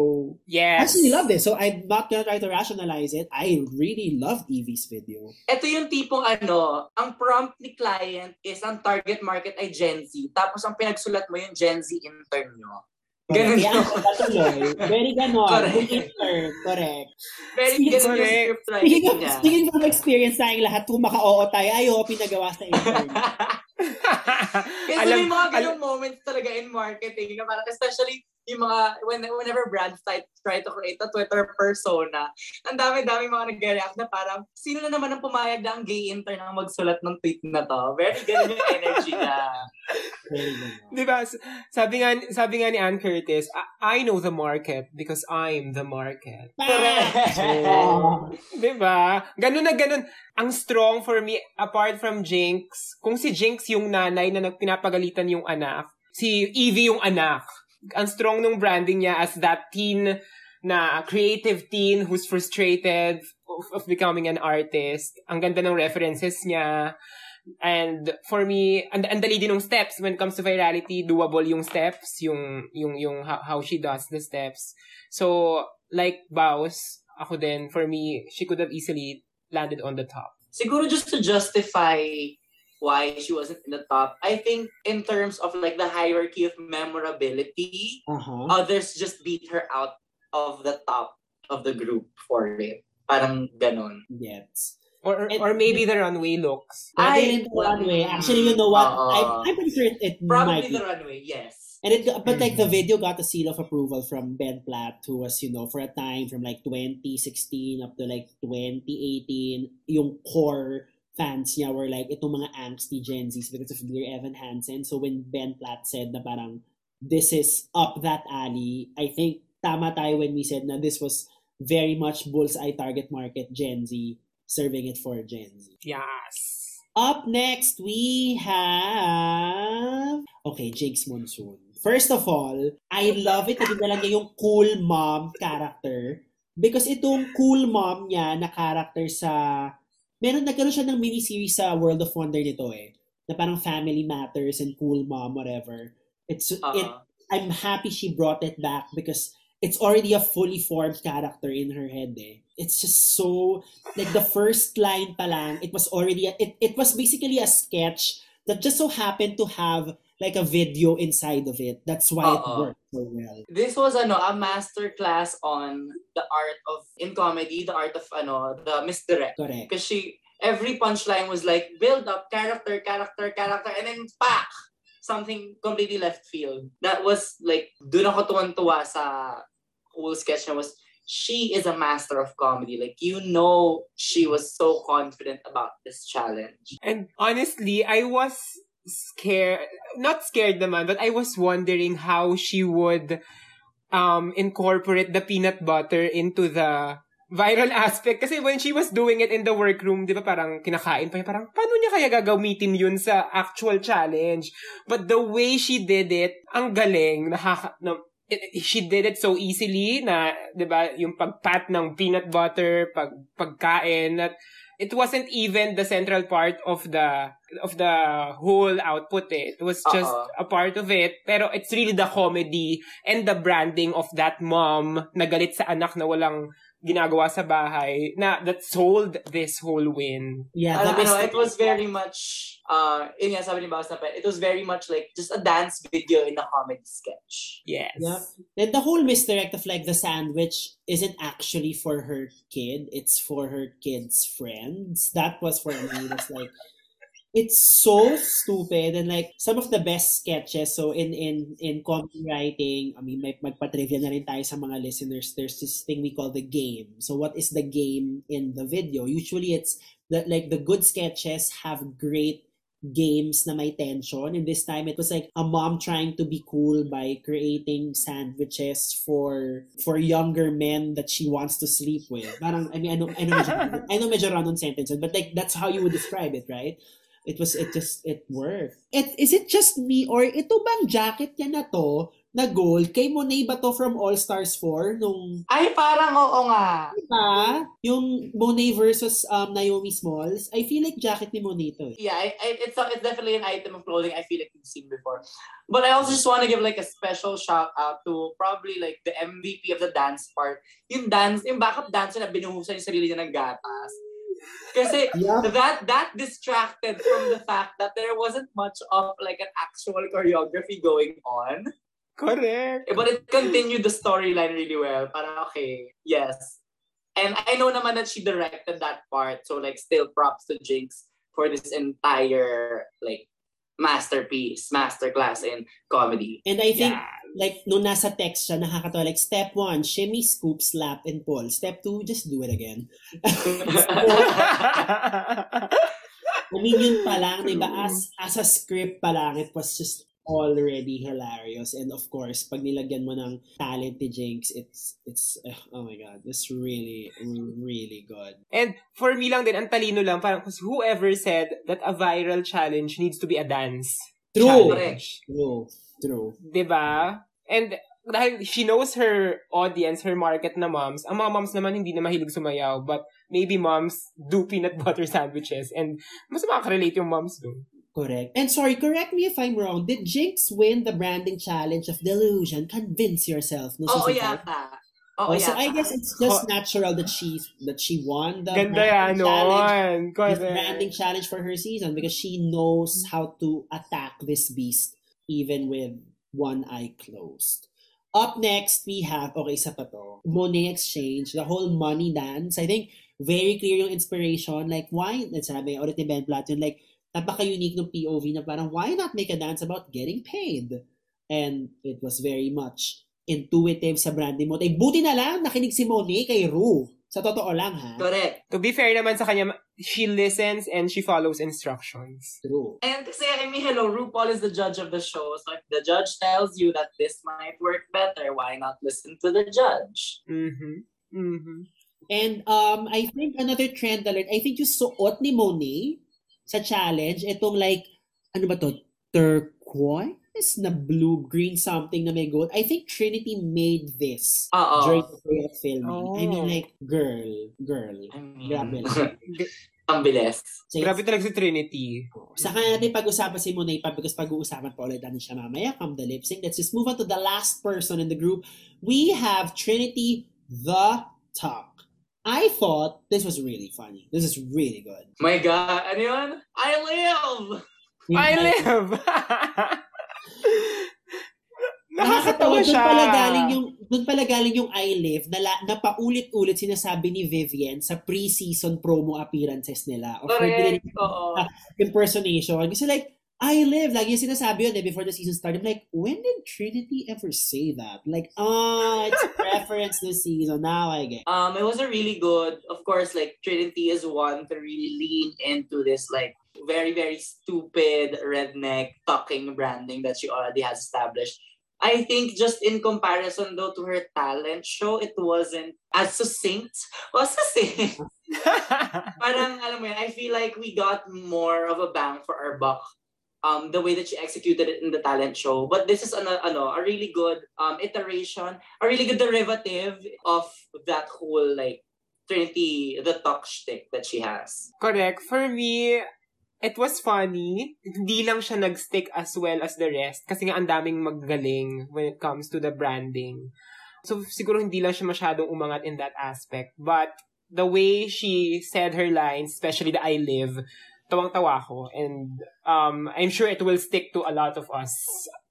I Yes. actually loved it. So I'm not gonna try to rationalize it. I really loved Evie's video. Ito yung tipong ano, ang prompt ni client is ang target market ay Gen Z. Tapos ang pinagsulat mo yung Gen Z intern nyo. Ganun yun. patuloy. Very ganon. Correct. Good answer. Correct. Very Speaking- ganun yung Correct. script Speaking writing of, niya. speaking experience tayong lahat, kung maka-oo tayo, ay, oo, pinagawa sa intern. Kasi Alam- may mga ganyung moments talaga in marketing na parang especially yung mga when, whenever brands try, try to create a Twitter persona, ang dami-dami mga nag-react na parang sino na naman ang pumayag na ang gay intern ang magsulat ng tweet na to? Very ganun yung energy na. Di ba? S- Sabi nga, sabi nga ni Ann Curtis, I, I know the market because I'm the market. Ah. Di ba? Ganun na ganun. Ang strong for me, apart from Jinx, kung si Jinx yung nanay na nagpinapagalitan yung anak, si Evie yung anak. Ang strong nung branding niya as that teen na creative teen who's frustrated of, of becoming an artist. Ang ganda ng references niya. And for me, and ang dali din ng steps when it comes to virality, doable yung steps, yung yung yung how, how she does the steps. So, like Baus, ako din, for me, she could have easily landed on the top. Siguro just to justify why she wasn't in the top, I think in terms of like the hierarchy of memorability, Uh-huh. others just beat her out of the top of the group for it. Parang ganon. Yes. Or And- or maybe the runway looks. I, Ay, rin the runway. Actually, you know what? Oo. I, I'm pretty sure it, it might Probably be. the runway, yes. And it, but like the Mhm. video got a seal of approval from Ben Platt, who was, you know, for a time from like 2016 up to like 2018, yung core fans niya were like, itong mga angsty Gen Zs because of Dear Evan Hansen. So when Ben Platt said na parang, this is up that alley, I think tama tayo when we said na this was very much bullseye target market Gen Z, serving it for Gen Z. Yes. Up next, we have... Okay, Jake's Monsoon. First of all, I love it na dinala niya yung cool mom character. Because itong cool mom niya na character sa... Meron, nagkaroon siya ng miniseries sa World of Wonder nito eh. Na parang Family Matters and Cool Mom, whatever. It's, it, Uh, I'm happy she brought it back because it's already a fully formed character in her head eh. It's just so like the first line pa lang, it was already a, it it was basically a sketch that just so happened to have like a video inside of it. That's why it Oo. worked so well. this was ano a master class on the art of in comedy, the art of ano the misdirect. Correct. Because she every punchline was like build up character, character, character, and then pak something completely left field. That was like doon ako tuwan-tuwa sa whole sketch na was she is a master of comedy. Like you know she was so confident about this challenge. And honestly, I was scared, not scared naman, but I was wondering how she would um incorporate the peanut butter into the viral aspect. Kasi when she was doing it in the workroom, di ba parang kinakain pa niya, parang paano niya kaya gagamitin yun sa actual challenge? But the way she did it, ang galing, nakaka, na, she did it so easily na, di ba, yung pagpat ng peanut butter, pag, pagkain, that it wasn't even the central part of the of the whole output eh. It was just Oo. a part of it. Pero it's really the comedy and the branding of that mom na galit sa anak na walang ginagawa sa bahay na that sold this whole win. Yeah, Ano, the ano, mis- it was very much, uh, yun nga sabi ni Bawas na it was very much like just a dance video in a comedy sketch. Yes. Yep. And the whole misdirect of like the sandwich isn't actually for her kid, it's for her kid's friends. That was for me. It was like it's so stupid and like some of the best sketches so in in in comedy writing i mean may magpa-trivia na rin tayo sa mga listeners there's this thing we call the game so what is the game in the video usually it's that like the good sketches have great games na may tension. And this time, it was like a mom trying to be cool by creating sandwiches for for younger men that she wants to sleep with. Parang, I mean, I know, I know, medyo, I know medyo run-on sentence, but like, that's how you would describe it, right? It was, it just, it worked. It, is it just me or ito bang jacket niya na to na gold? Kay Monet ba to from All Stars 4 nung Ay, parang oo nga. Diba? Yung Monet versus um, Naomi Smalls, I feel like jacket ni Monet to. eh. Yeah, I, I, it's, a, it's definitely an item of clothing I feel like you've seen before. But I also just want to give like a special shout out to probably like the MVP of the dance part. Yung dance, yung backup dancer na binuhusan yung sarili niya ng gatas. Kasi Yeah. that that distracted from the fact that there wasn't much of like an actual choreography going on. Correct. But it continued the storyline really well. Parang okay, yes. And I know naman that she directed that part. So like still props to Jinx for this entire like masterpiece, masterclass in comedy. And I think, Yeah. like, nung nasa text siya, nakakatawa, like, step one, shimmy, scoop, slap, and pull. Step two, just do it again. I mean, yun pa lang, di ba? As, as a script pa lang, it was just already hilarious. And of course, pag nilagyan mo ng talent ni Jinx, it's, it's, uh, oh my God, it's really, really good. And for me lang din, ang talino lang, parang whoever said that a viral challenge needs to be a dance True. challenge. True. True. 'Di ba? And dahil she knows her audience, her market na moms, ang mga moms naman hindi na mahilig sumayaw, but maybe moms do peanut butter sandwiches and mas makaka-relate yung moms doon. Correct. And sorry, correct me if I'm wrong. Did Jinx win the branding challenge of delusion? Convince yourself. No, Oo season five? yata. Oo Oh, so. I guess it's just natural that she that she won the Ganda yan, branding challenge, nun. this branding challenge for her season because she knows how to attack this beast even with one eye closed. Up next, we have, okay, isa pa to, Monet Exchange, the whole money dance. I think very clear yung inspiration. Like, why, sabi ulit ni Ben Platt, yun, like, napaka-unique ng POV na parang, why not make a dance about getting paid? And it was very much intuitive sa branding mo. Eh, buti na lang, nakinig si Monet kay Rue. Sa totoo lang, ha? Correct. To be fair naman sa kanya, she listens and she follows instructions. True. And kasi, I mean, hello, RuPaul is the judge of the show. So if the judge tells you that this might work better, why not listen to the judge? Mhm. Mhm. And um, I think another trend alert, I think yung suot ni Monet sa challenge, itong like, ano ba to, turquoise na blue, green something na may gold. I think Trinity made this Oo. during the day of filming. Oh. I mean like, girl, girl. I mean, Grabe. ang bilis. So, Grabe talaga si Trinity. Saka natin pag-usapan si Monet pa because pag-uusapan pa ulit natin siya mamaya come the lip sync. Let's just move on to the last person in the group. We have Trinity the Talk. I thought this was really funny. This is really good. My God, ano yun? I live! I live! Nakakatawa Nakakatawa doon siya. pala galing yung doon pala galing yung I Live na, la, na paulit-ulit sinasabi ni Vivian sa pre-season promo appearances nila of Correct. Oo. impersonation. Kasi like, I live. Lagi yung sinasabi yun eh, before the season started. I'm like, when did Trinity ever say that? Like, ah, it's a reference this season. Now I get. Um, it was a really good, of course, like Trinity is one to really lean into this like very, very stupid redneck talking branding that she already has established. I think just in comparison though to her talent show, it wasn't as succinct. Was succinct. Parang, alam mo yun, I feel like we got more of a bang for our buck um, the way that she executed it in the talent show. But this is an, ano, a really good um, iteration, a really good derivative of that whole like Trinity, the talk shtick that she has. Correct. For me, it was funny. Hindi lang siya nag-stick as well as the rest. Kasi nga ang daming magaling when it comes to the branding. So, siguro hindi lang siya masyadong umangat in that aspect. But, the way she said her lines, especially the I live, tawang-tawa ko. And, um, I'm sure it will stick to a lot of us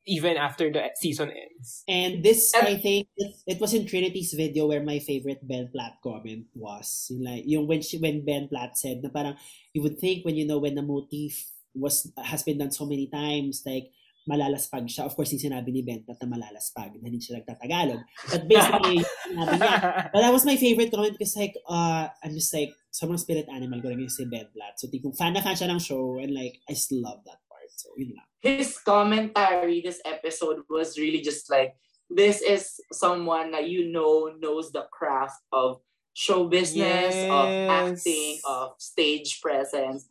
even after the season ends. And this, And- I think, it, was in Trinity's video where my favorite Ben Platt comment was. Yung, like, yung when, she, when Ben Platt said na parang, you would think when you know when the motif was has been done so many times, like, malalaspag siya. Of course, yung sinabi ni Ben Platt na malalaspag, na hindi siya nagtatagalog. But basically, sinabi niya, But that was my favorite comment because like, uh, I'm just like, sobrang spirit animal ko rin si Ben Platt. So, tipong fan na fan siya ng show and like, I just love that part. So, yun lang. His commentary this episode was really just like, this is someone that you know knows the craft of show business, of acting, of stage presence.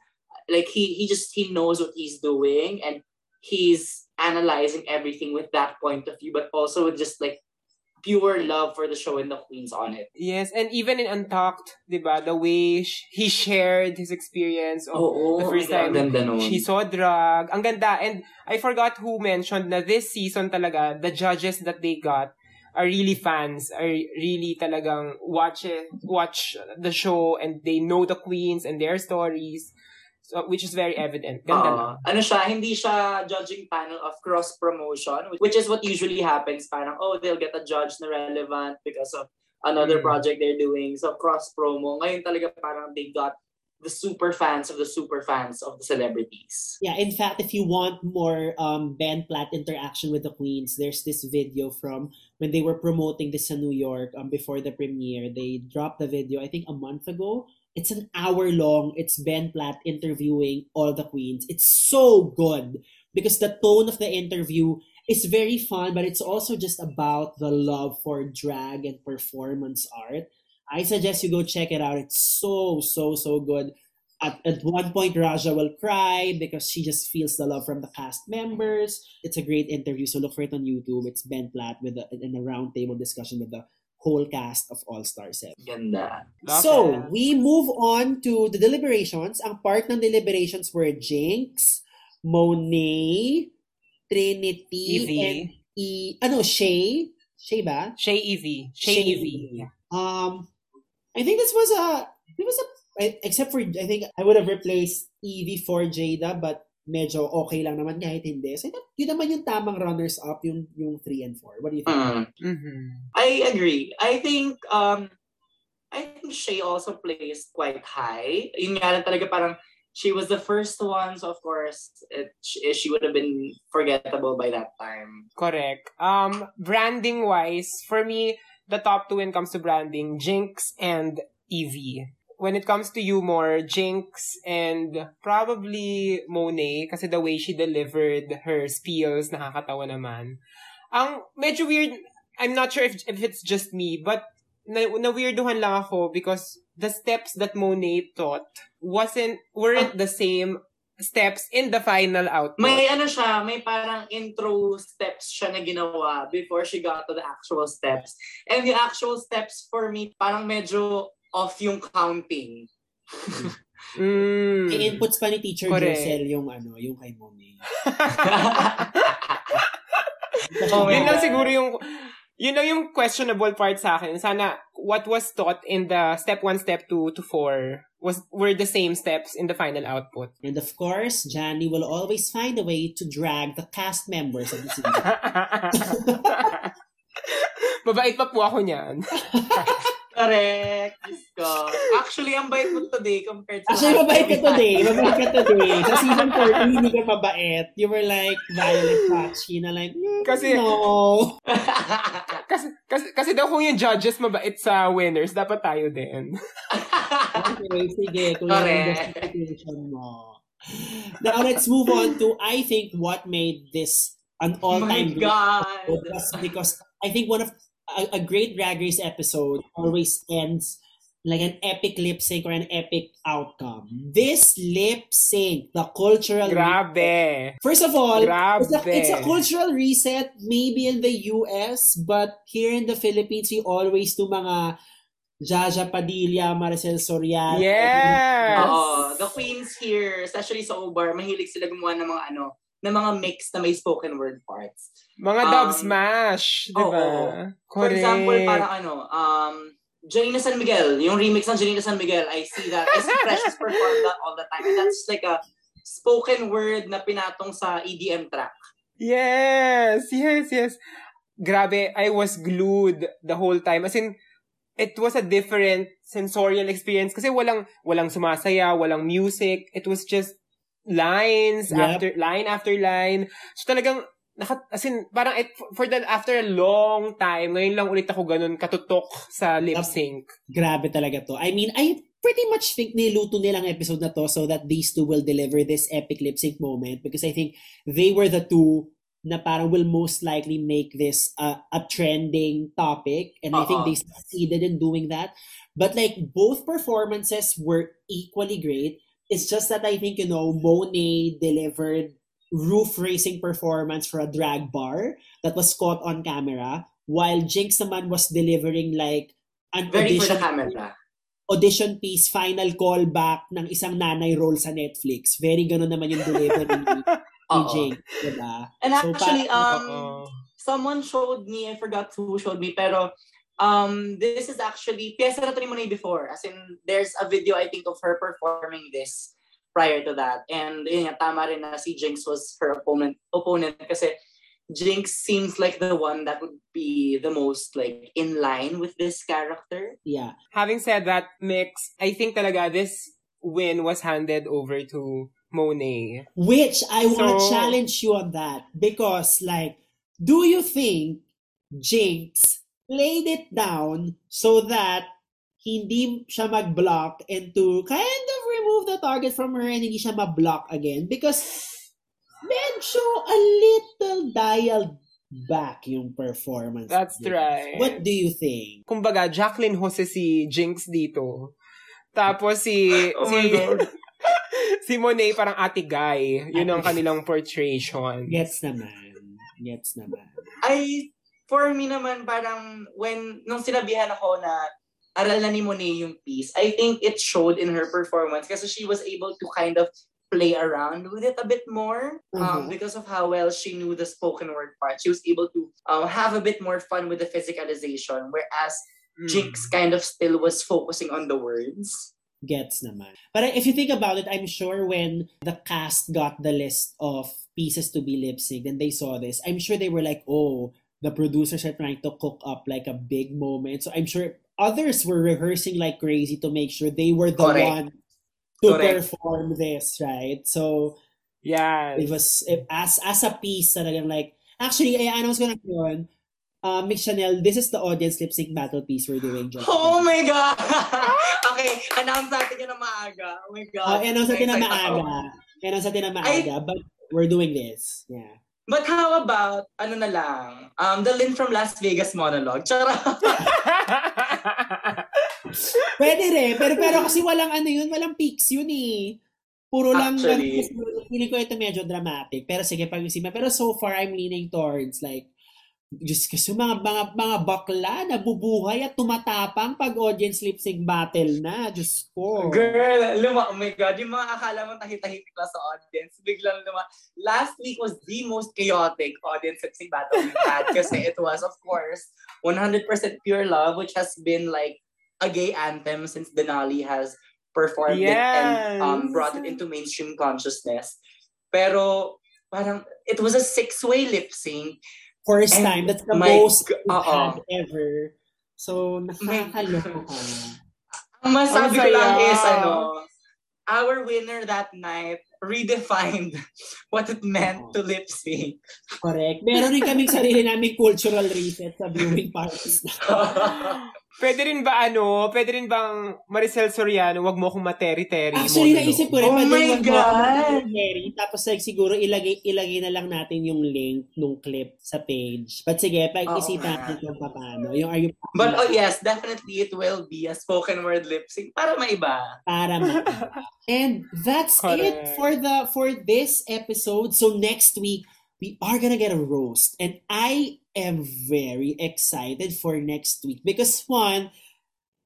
like he he just he knows what he's doing and he's analyzing everything with that point of view, but also with just like pure love for the show and the queens on it. Yes, and even in Untucked, di ba, the way sh- he shared his experience of Oo, the first time ganda she saw drag. Ang ganda. And I forgot who mentioned na this season talaga, the judges that they got are really fans, are really talagang watch it, watch the show and they know the queens and their stories. So, which is very evident. Ganda Oo. lang. ano siya, hindi siya judging panel of cross-promotion, which is what usually happens. Parang, oh, they'll get a judge na relevant because of another Mm. project they're doing. So, cross-promo. Ngayon talaga parang they got the super fans of the super fans of the celebrities. Yeah, in fact, if you want more um, Ben Platt interaction with the queens, there's this video from when they were promoting this in New York um, before the premiere. They dropped the video, I think, a month ago. It's an hour long. It's Ben Platt interviewing all the queens. It's so good because the tone of the interview is very fun, but it's also just about the love for drag and performance art. I suggest you go check it out. It's so, so, so good at, at one point Raja will cry because she just feels the love from the cast members. It's a great interview, so look for it on YouTube. It's Ben Platt with a, in a roundtable discussion with the whole cast of All Star 7. Ganda. Love So, that. we move on to the deliberations. Ang part ng deliberations were Jinx, Monet, Trinity, Evie. and E... Ano, Shay? Shay ba? Shay Evie. Shay Evie. Um, I think this was a it was a I- except for I think I would have replaced Evie for Jada, but medyo okay lang naman kahit hindi. So yun, yun naman yung tamang runners up yung yung 3 and 4. What do you think? Mm. Mhm. I agree. I think um I think Shay also plays quite high. Yun nga lang talaga parang she was the first one, so of course it, she, she would have been forgettable by that time. Correct. Um, branding wise, for me, the top two when it comes to branding, Jinx and Evie. When it comes to humor, Jinx and probably Monet, kasi the way she delivered her spiels, nakakatawa naman. Ang medyo weird, I'm not sure if, if it's just me, but na, na-weirduhan lang ako because the steps that Monet taught wasn't, weren't the same steps in the final output. May ano siya, may parang intro steps siya na ginawa before she got to the actual steps. And the actual steps for me, parang medyo off yung counting. Mm. May inputs pa ni Teacher Correct. Josel yung ano, yung kay Monet. Oh yun lang siguro yung yun lang yung questionable part sa akin. Sana what was taught in the step 1, step 2 to 4 was were the same steps in the final output. And of course, Johnny will always find a way to drag the cast members of the season. Mabait pa po ako niyan. Correct. Ko. Actually, ang bait mo today compared sa... Actually, mabait ka today. Mabait ka today. Sa season 4, hindi ka mabait. You were like Violet Patchy na like, mm, Kasi- no. kasi, kasi, kasi daw kung yung judges mabait sa winners, dapat tayo din. Okay, sige. Kung Correct. justification mo. Now, let's move on to, I think, what made this an Oh my all-time God. was because I think one of a, a great Drag Race episode always ends like an epic lip sync or an epic outcome. This lip sync, the cultural Grabe. First of all, Grabe. it's a, it's a cultural reset maybe in the US, but here in the Philippines, we always do mga Jaja Padilla, Maricel Soriano. Yes. Oo. The queens here, especially sa Obar, mahilig sila gumawa ng mga ano, ng mga mix na may spoken word parts. Mga Um, dub smash, di ba? For example, parang ano, um, Janina San Miguel, yung remix ng Janina San Miguel, I see that. I see Precious perform that all the time. And that's like a spoken word na pinatong sa EDM track. Yes, yes, yes. Grabe, I was glued the whole time. As in, it was a different sensorial experience kasi walang walang sumasaya, walang music. It was just lines Yep. after line after line. So talagang naka, as in, parang it, for the after a long time, ngayon lang ulit ako ganun katutok sa lip sync. Grabe talaga to. I mean, I pretty much think niluto nilang episode na to so that these two will deliver this epic lip sync moment because I think they were the two na parang will most likely make this a, a trending topic and I think Oo. they succeeded in doing that. But like both performances were equally great. It's just that I think, you know, Monet delivered roof racing performance for a drag bar that was caught on camera while Jinx naman was delivering like an Very for audition the camera. audition piece, final callback ng isang nanay role sa Netflix. Very ganun naman yung delivery ni, ni. Jinx, diba? And So, actually, um, Oo. someone showed me, I forgot who showed me, pero um, this is actually, pyesa na to ni Monet before. As in, there's a video, I think, of her performing this prior to that. And yun nga, tama rin na si Jinx was her opponent, opponent kasi Jinx seems like the one that would be the most like in line with this character. Yeah. Having said that, Mix, I think talaga this win was handed over to Monet. Which I want to challenge you on that because, like, do you think Jinx laid it down so that hindi siya mag-block and to kind of remove the target from her and hindi siya ma-block again? Because medyo a little dialed back yung performance. That's niya. right. What do you think? Kumbaga, Jacqueline Jose si Jinx dito. Tapos si... Oh si, si Monet parang ate guy. Yun ang kanilang portrayation. Gets naman. Gets naman. I, for me naman, parang when, nung sinabihan ako na aral na ni Monet yung piece, I think it showed in her performance kasi she was able to kind of play around with it a bit more um, Mhm. because of how well she knew the spoken word part. She was able to um, have a bit more fun with the physicalization, whereas Mm. Jinx kind of still was focusing on the words. Gets naman. But if you think about it, I'm sure when the cast got the list of pieces to be lip synced and they saw this, I'm sure they were like, oh, the producers are trying to cook up like a big moment. So I'm sure others were rehearsing like crazy to make sure they were the Correct. one to Correct. perform this, right? So yeah, it was it, as as a piece that I'm like actually I announce ko na yun uh, Mick Chanel this is the audience lip sync battle piece we're doing John. Oh my God! okay, announce natin yun na maaga. Oh my God. Oh, announce natin na Excited ako. maaga. Announce natin na maaga, but we're doing this. Yeah. But how about, ano na lang, um, the Lynn from Las Vegas monologue? Charot! Pwede rin, pero pero kasi walang ano yun, walang peaks yun eh. Puro lang Actually. feeling ko ito medyo dramatic. Pero sige, pag-isipan. Pero so far, I'm leaning towards like, just kasi mga, mga, mga bakla na bubuhay at tumatapang pag audience lip sync battle na. Diyos ko. Girl, luma, oh my God, yung mga akala mo tahit-tahimik lang sa audience, biglang luma. Last week was the most chaotic audience lip sync battle we've had kasi it was, of course, 100% Pure Love, which has been like a gay anthem since Denali has performed it and um, Yes. brought it into mainstream consciousness. Pero parang it was a six-way lip sync. First And time. That's the my most had ever. So, nakakaloka. Ang masabi ko lang is, ano, our winner that night redefined what it meant to lip sync. Correct. Meron rin kaming sarili naming cultural reset sa viewing parties. pwede rin ba ano, pwede rin bang Maricel Soriano, wag mo akong materi-teri Actually, monologue? naisip ko rin, Oh pwede my wag mo God! akong Mary, tapos like, siguro ilagay, ilagay na lang natin yung link nung clip sa page. But sige, pag-isipan Oo natin kung paano. Yung are you But oh yes, definitely it will be a spoken word lip sync para maiba. para ma- And that's it Correct. for the for this episode. So next week we are gonna get a roast, and I am very excited for next week because one,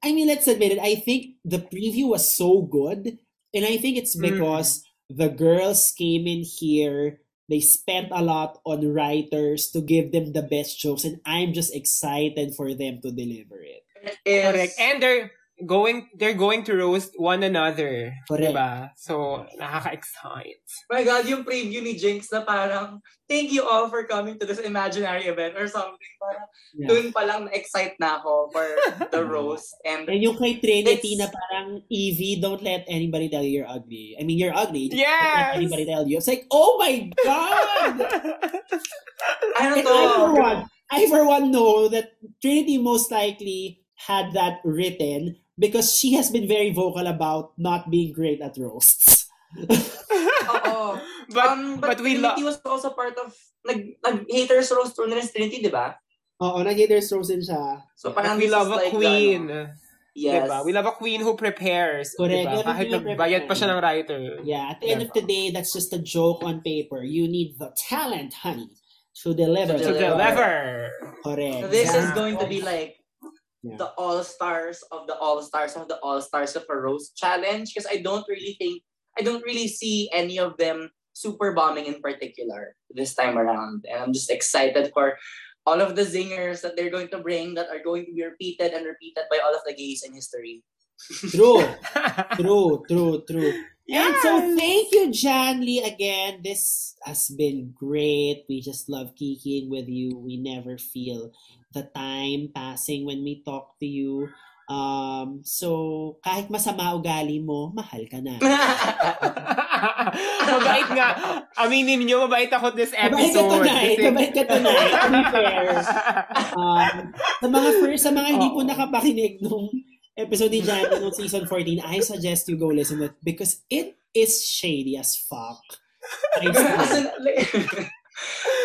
I mean, let's admit it. I think the preview was so good, and I think it's Mm. because the girls came in here. They spent a lot on writers to give them the best jokes, and I'm just excited for them to deliver it. Correct. And they're going they're going to roast one another. Correct. Diba? So, nakaka-excite. Oh my God, yung preview ni Jinx na parang, thank you all for coming to this imaginary event or something. Parang, Yeah. dun pa lang na-excite na ako for the roast. And And yung kay Trinity It's- na parang, Evie, don't let anybody tell you you're ugly. I mean, you're ugly. Don't Yes! let anybody tell you. It's like, oh my God! ano and to? I for one, I for one know that Trinity most likely had that written because she has been very vocal about not being great at roasts. Oo. but, um, but, but we love Trinity was also part of, nag, nag-haters roast tour na rin si Trinity, di ba? Oo, nag-haters roast din siya. So parang we love a like, queen. ano, Yes. Diba? We love a queen who prepares. Correct. Diba? You Kahit nagbayad pa siya ng writer. Yeah, at the end of the day, that's just a joke on paper. You need the talent, honey, to deliver. To To deliver. deliver. Correct. So this is going to be like Yeah. the all-stars of the all-stars of the all-stars of a roast challenge because I don't really think I don't really see any of them super bombing in particular this time around. And I'm just excited for all of the zingers that they're going to bring that are going to be repeated and repeated by all of the gays in history. True, true, true, true. And so Yes! thank you, Jan Lee, again. This has been great. We just love kikiing with you. We never feel the time passing when we talk to you. Um, so, kahit masama ugali mo, mahal ka na. mabait nga. Aminin niyo, mabait ako this Mabait ka episode. tonight. Kasi- Mabait ka tonight. To be fair. Um, sa mga first, sa mga hindi po nakapakinig nung episode ni Jan nung season 14, I suggest you go listen to it because it is shady as fuck. I As in, like,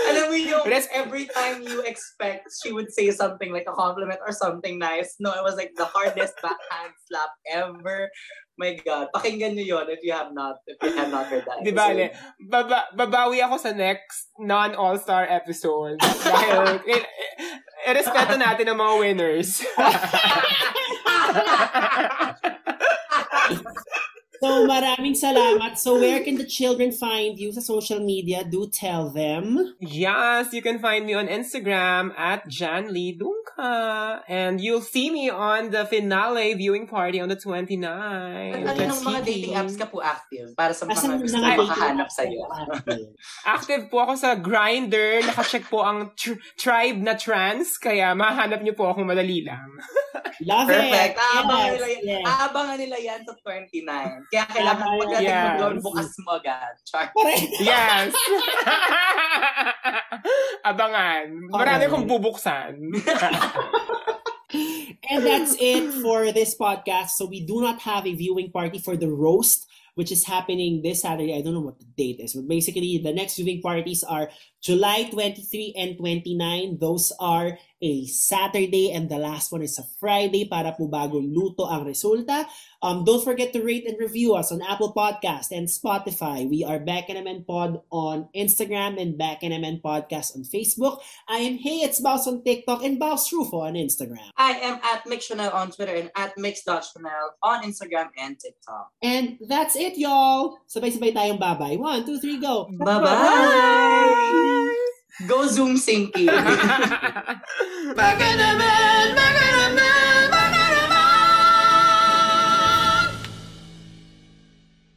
alam mo yung Res- every time you expect she would say something like a compliment or something nice. No, it was like the hardest backhand slap ever. My God, pakinggan niyo yon if you have not if you have not heard that. Di ba, episode. Ale? Baba, babawi ako sa next non-all-star episode. Dahil, i- i- irespeto natin ang mga winners. So, maraming salamat. So, where can the children find you sa social media? Do tell them. yes, you can find me on Instagram at Jan Lee Dunka. And you'll see me on the finale viewing party on the 29th. Ano Let's ng mga dating apps ka po active para sa Asan mga yung gusto mga makahanap sa'yo? Active po ako sa Grindr. Nakacheck po ang tr- tribe na trans. Kaya mahanap niyo po akong madali lang. Love Perfect. it. Aabangan Yes, nila, yan. yes. Aabangan nila yan sa 29. Kaya kailangan Aabangan pagdating yan. mo doon, bukas mo agad. Char. Yes! Abangan. Marami Okay. kong bubuksan. And that's it for this podcast. So we do not have a viewing party for the roast, which is happening this Saturday. I don't know what the date is, but basically the next viewing parties are July 23 and 29. Those are a Saturday and the last one is a Friday para po bagong luto ang resulta. Um, don't forget to rate and review us on Apple Podcast and Spotify. We are Back NMN Pod on Instagram and Back NMN Podcast on Facebook. I am Hey It's Boss on TikTok and Boss Rufo on Instagram. I am at Mix Chanel on Twitter and at Mix.Chanel on Instagram and TikTok. And that's it, y'all. Sabay-sabay tayong babay. One, two, three, go. Bye-bye! Go Zoom Sinking. Back in the bed.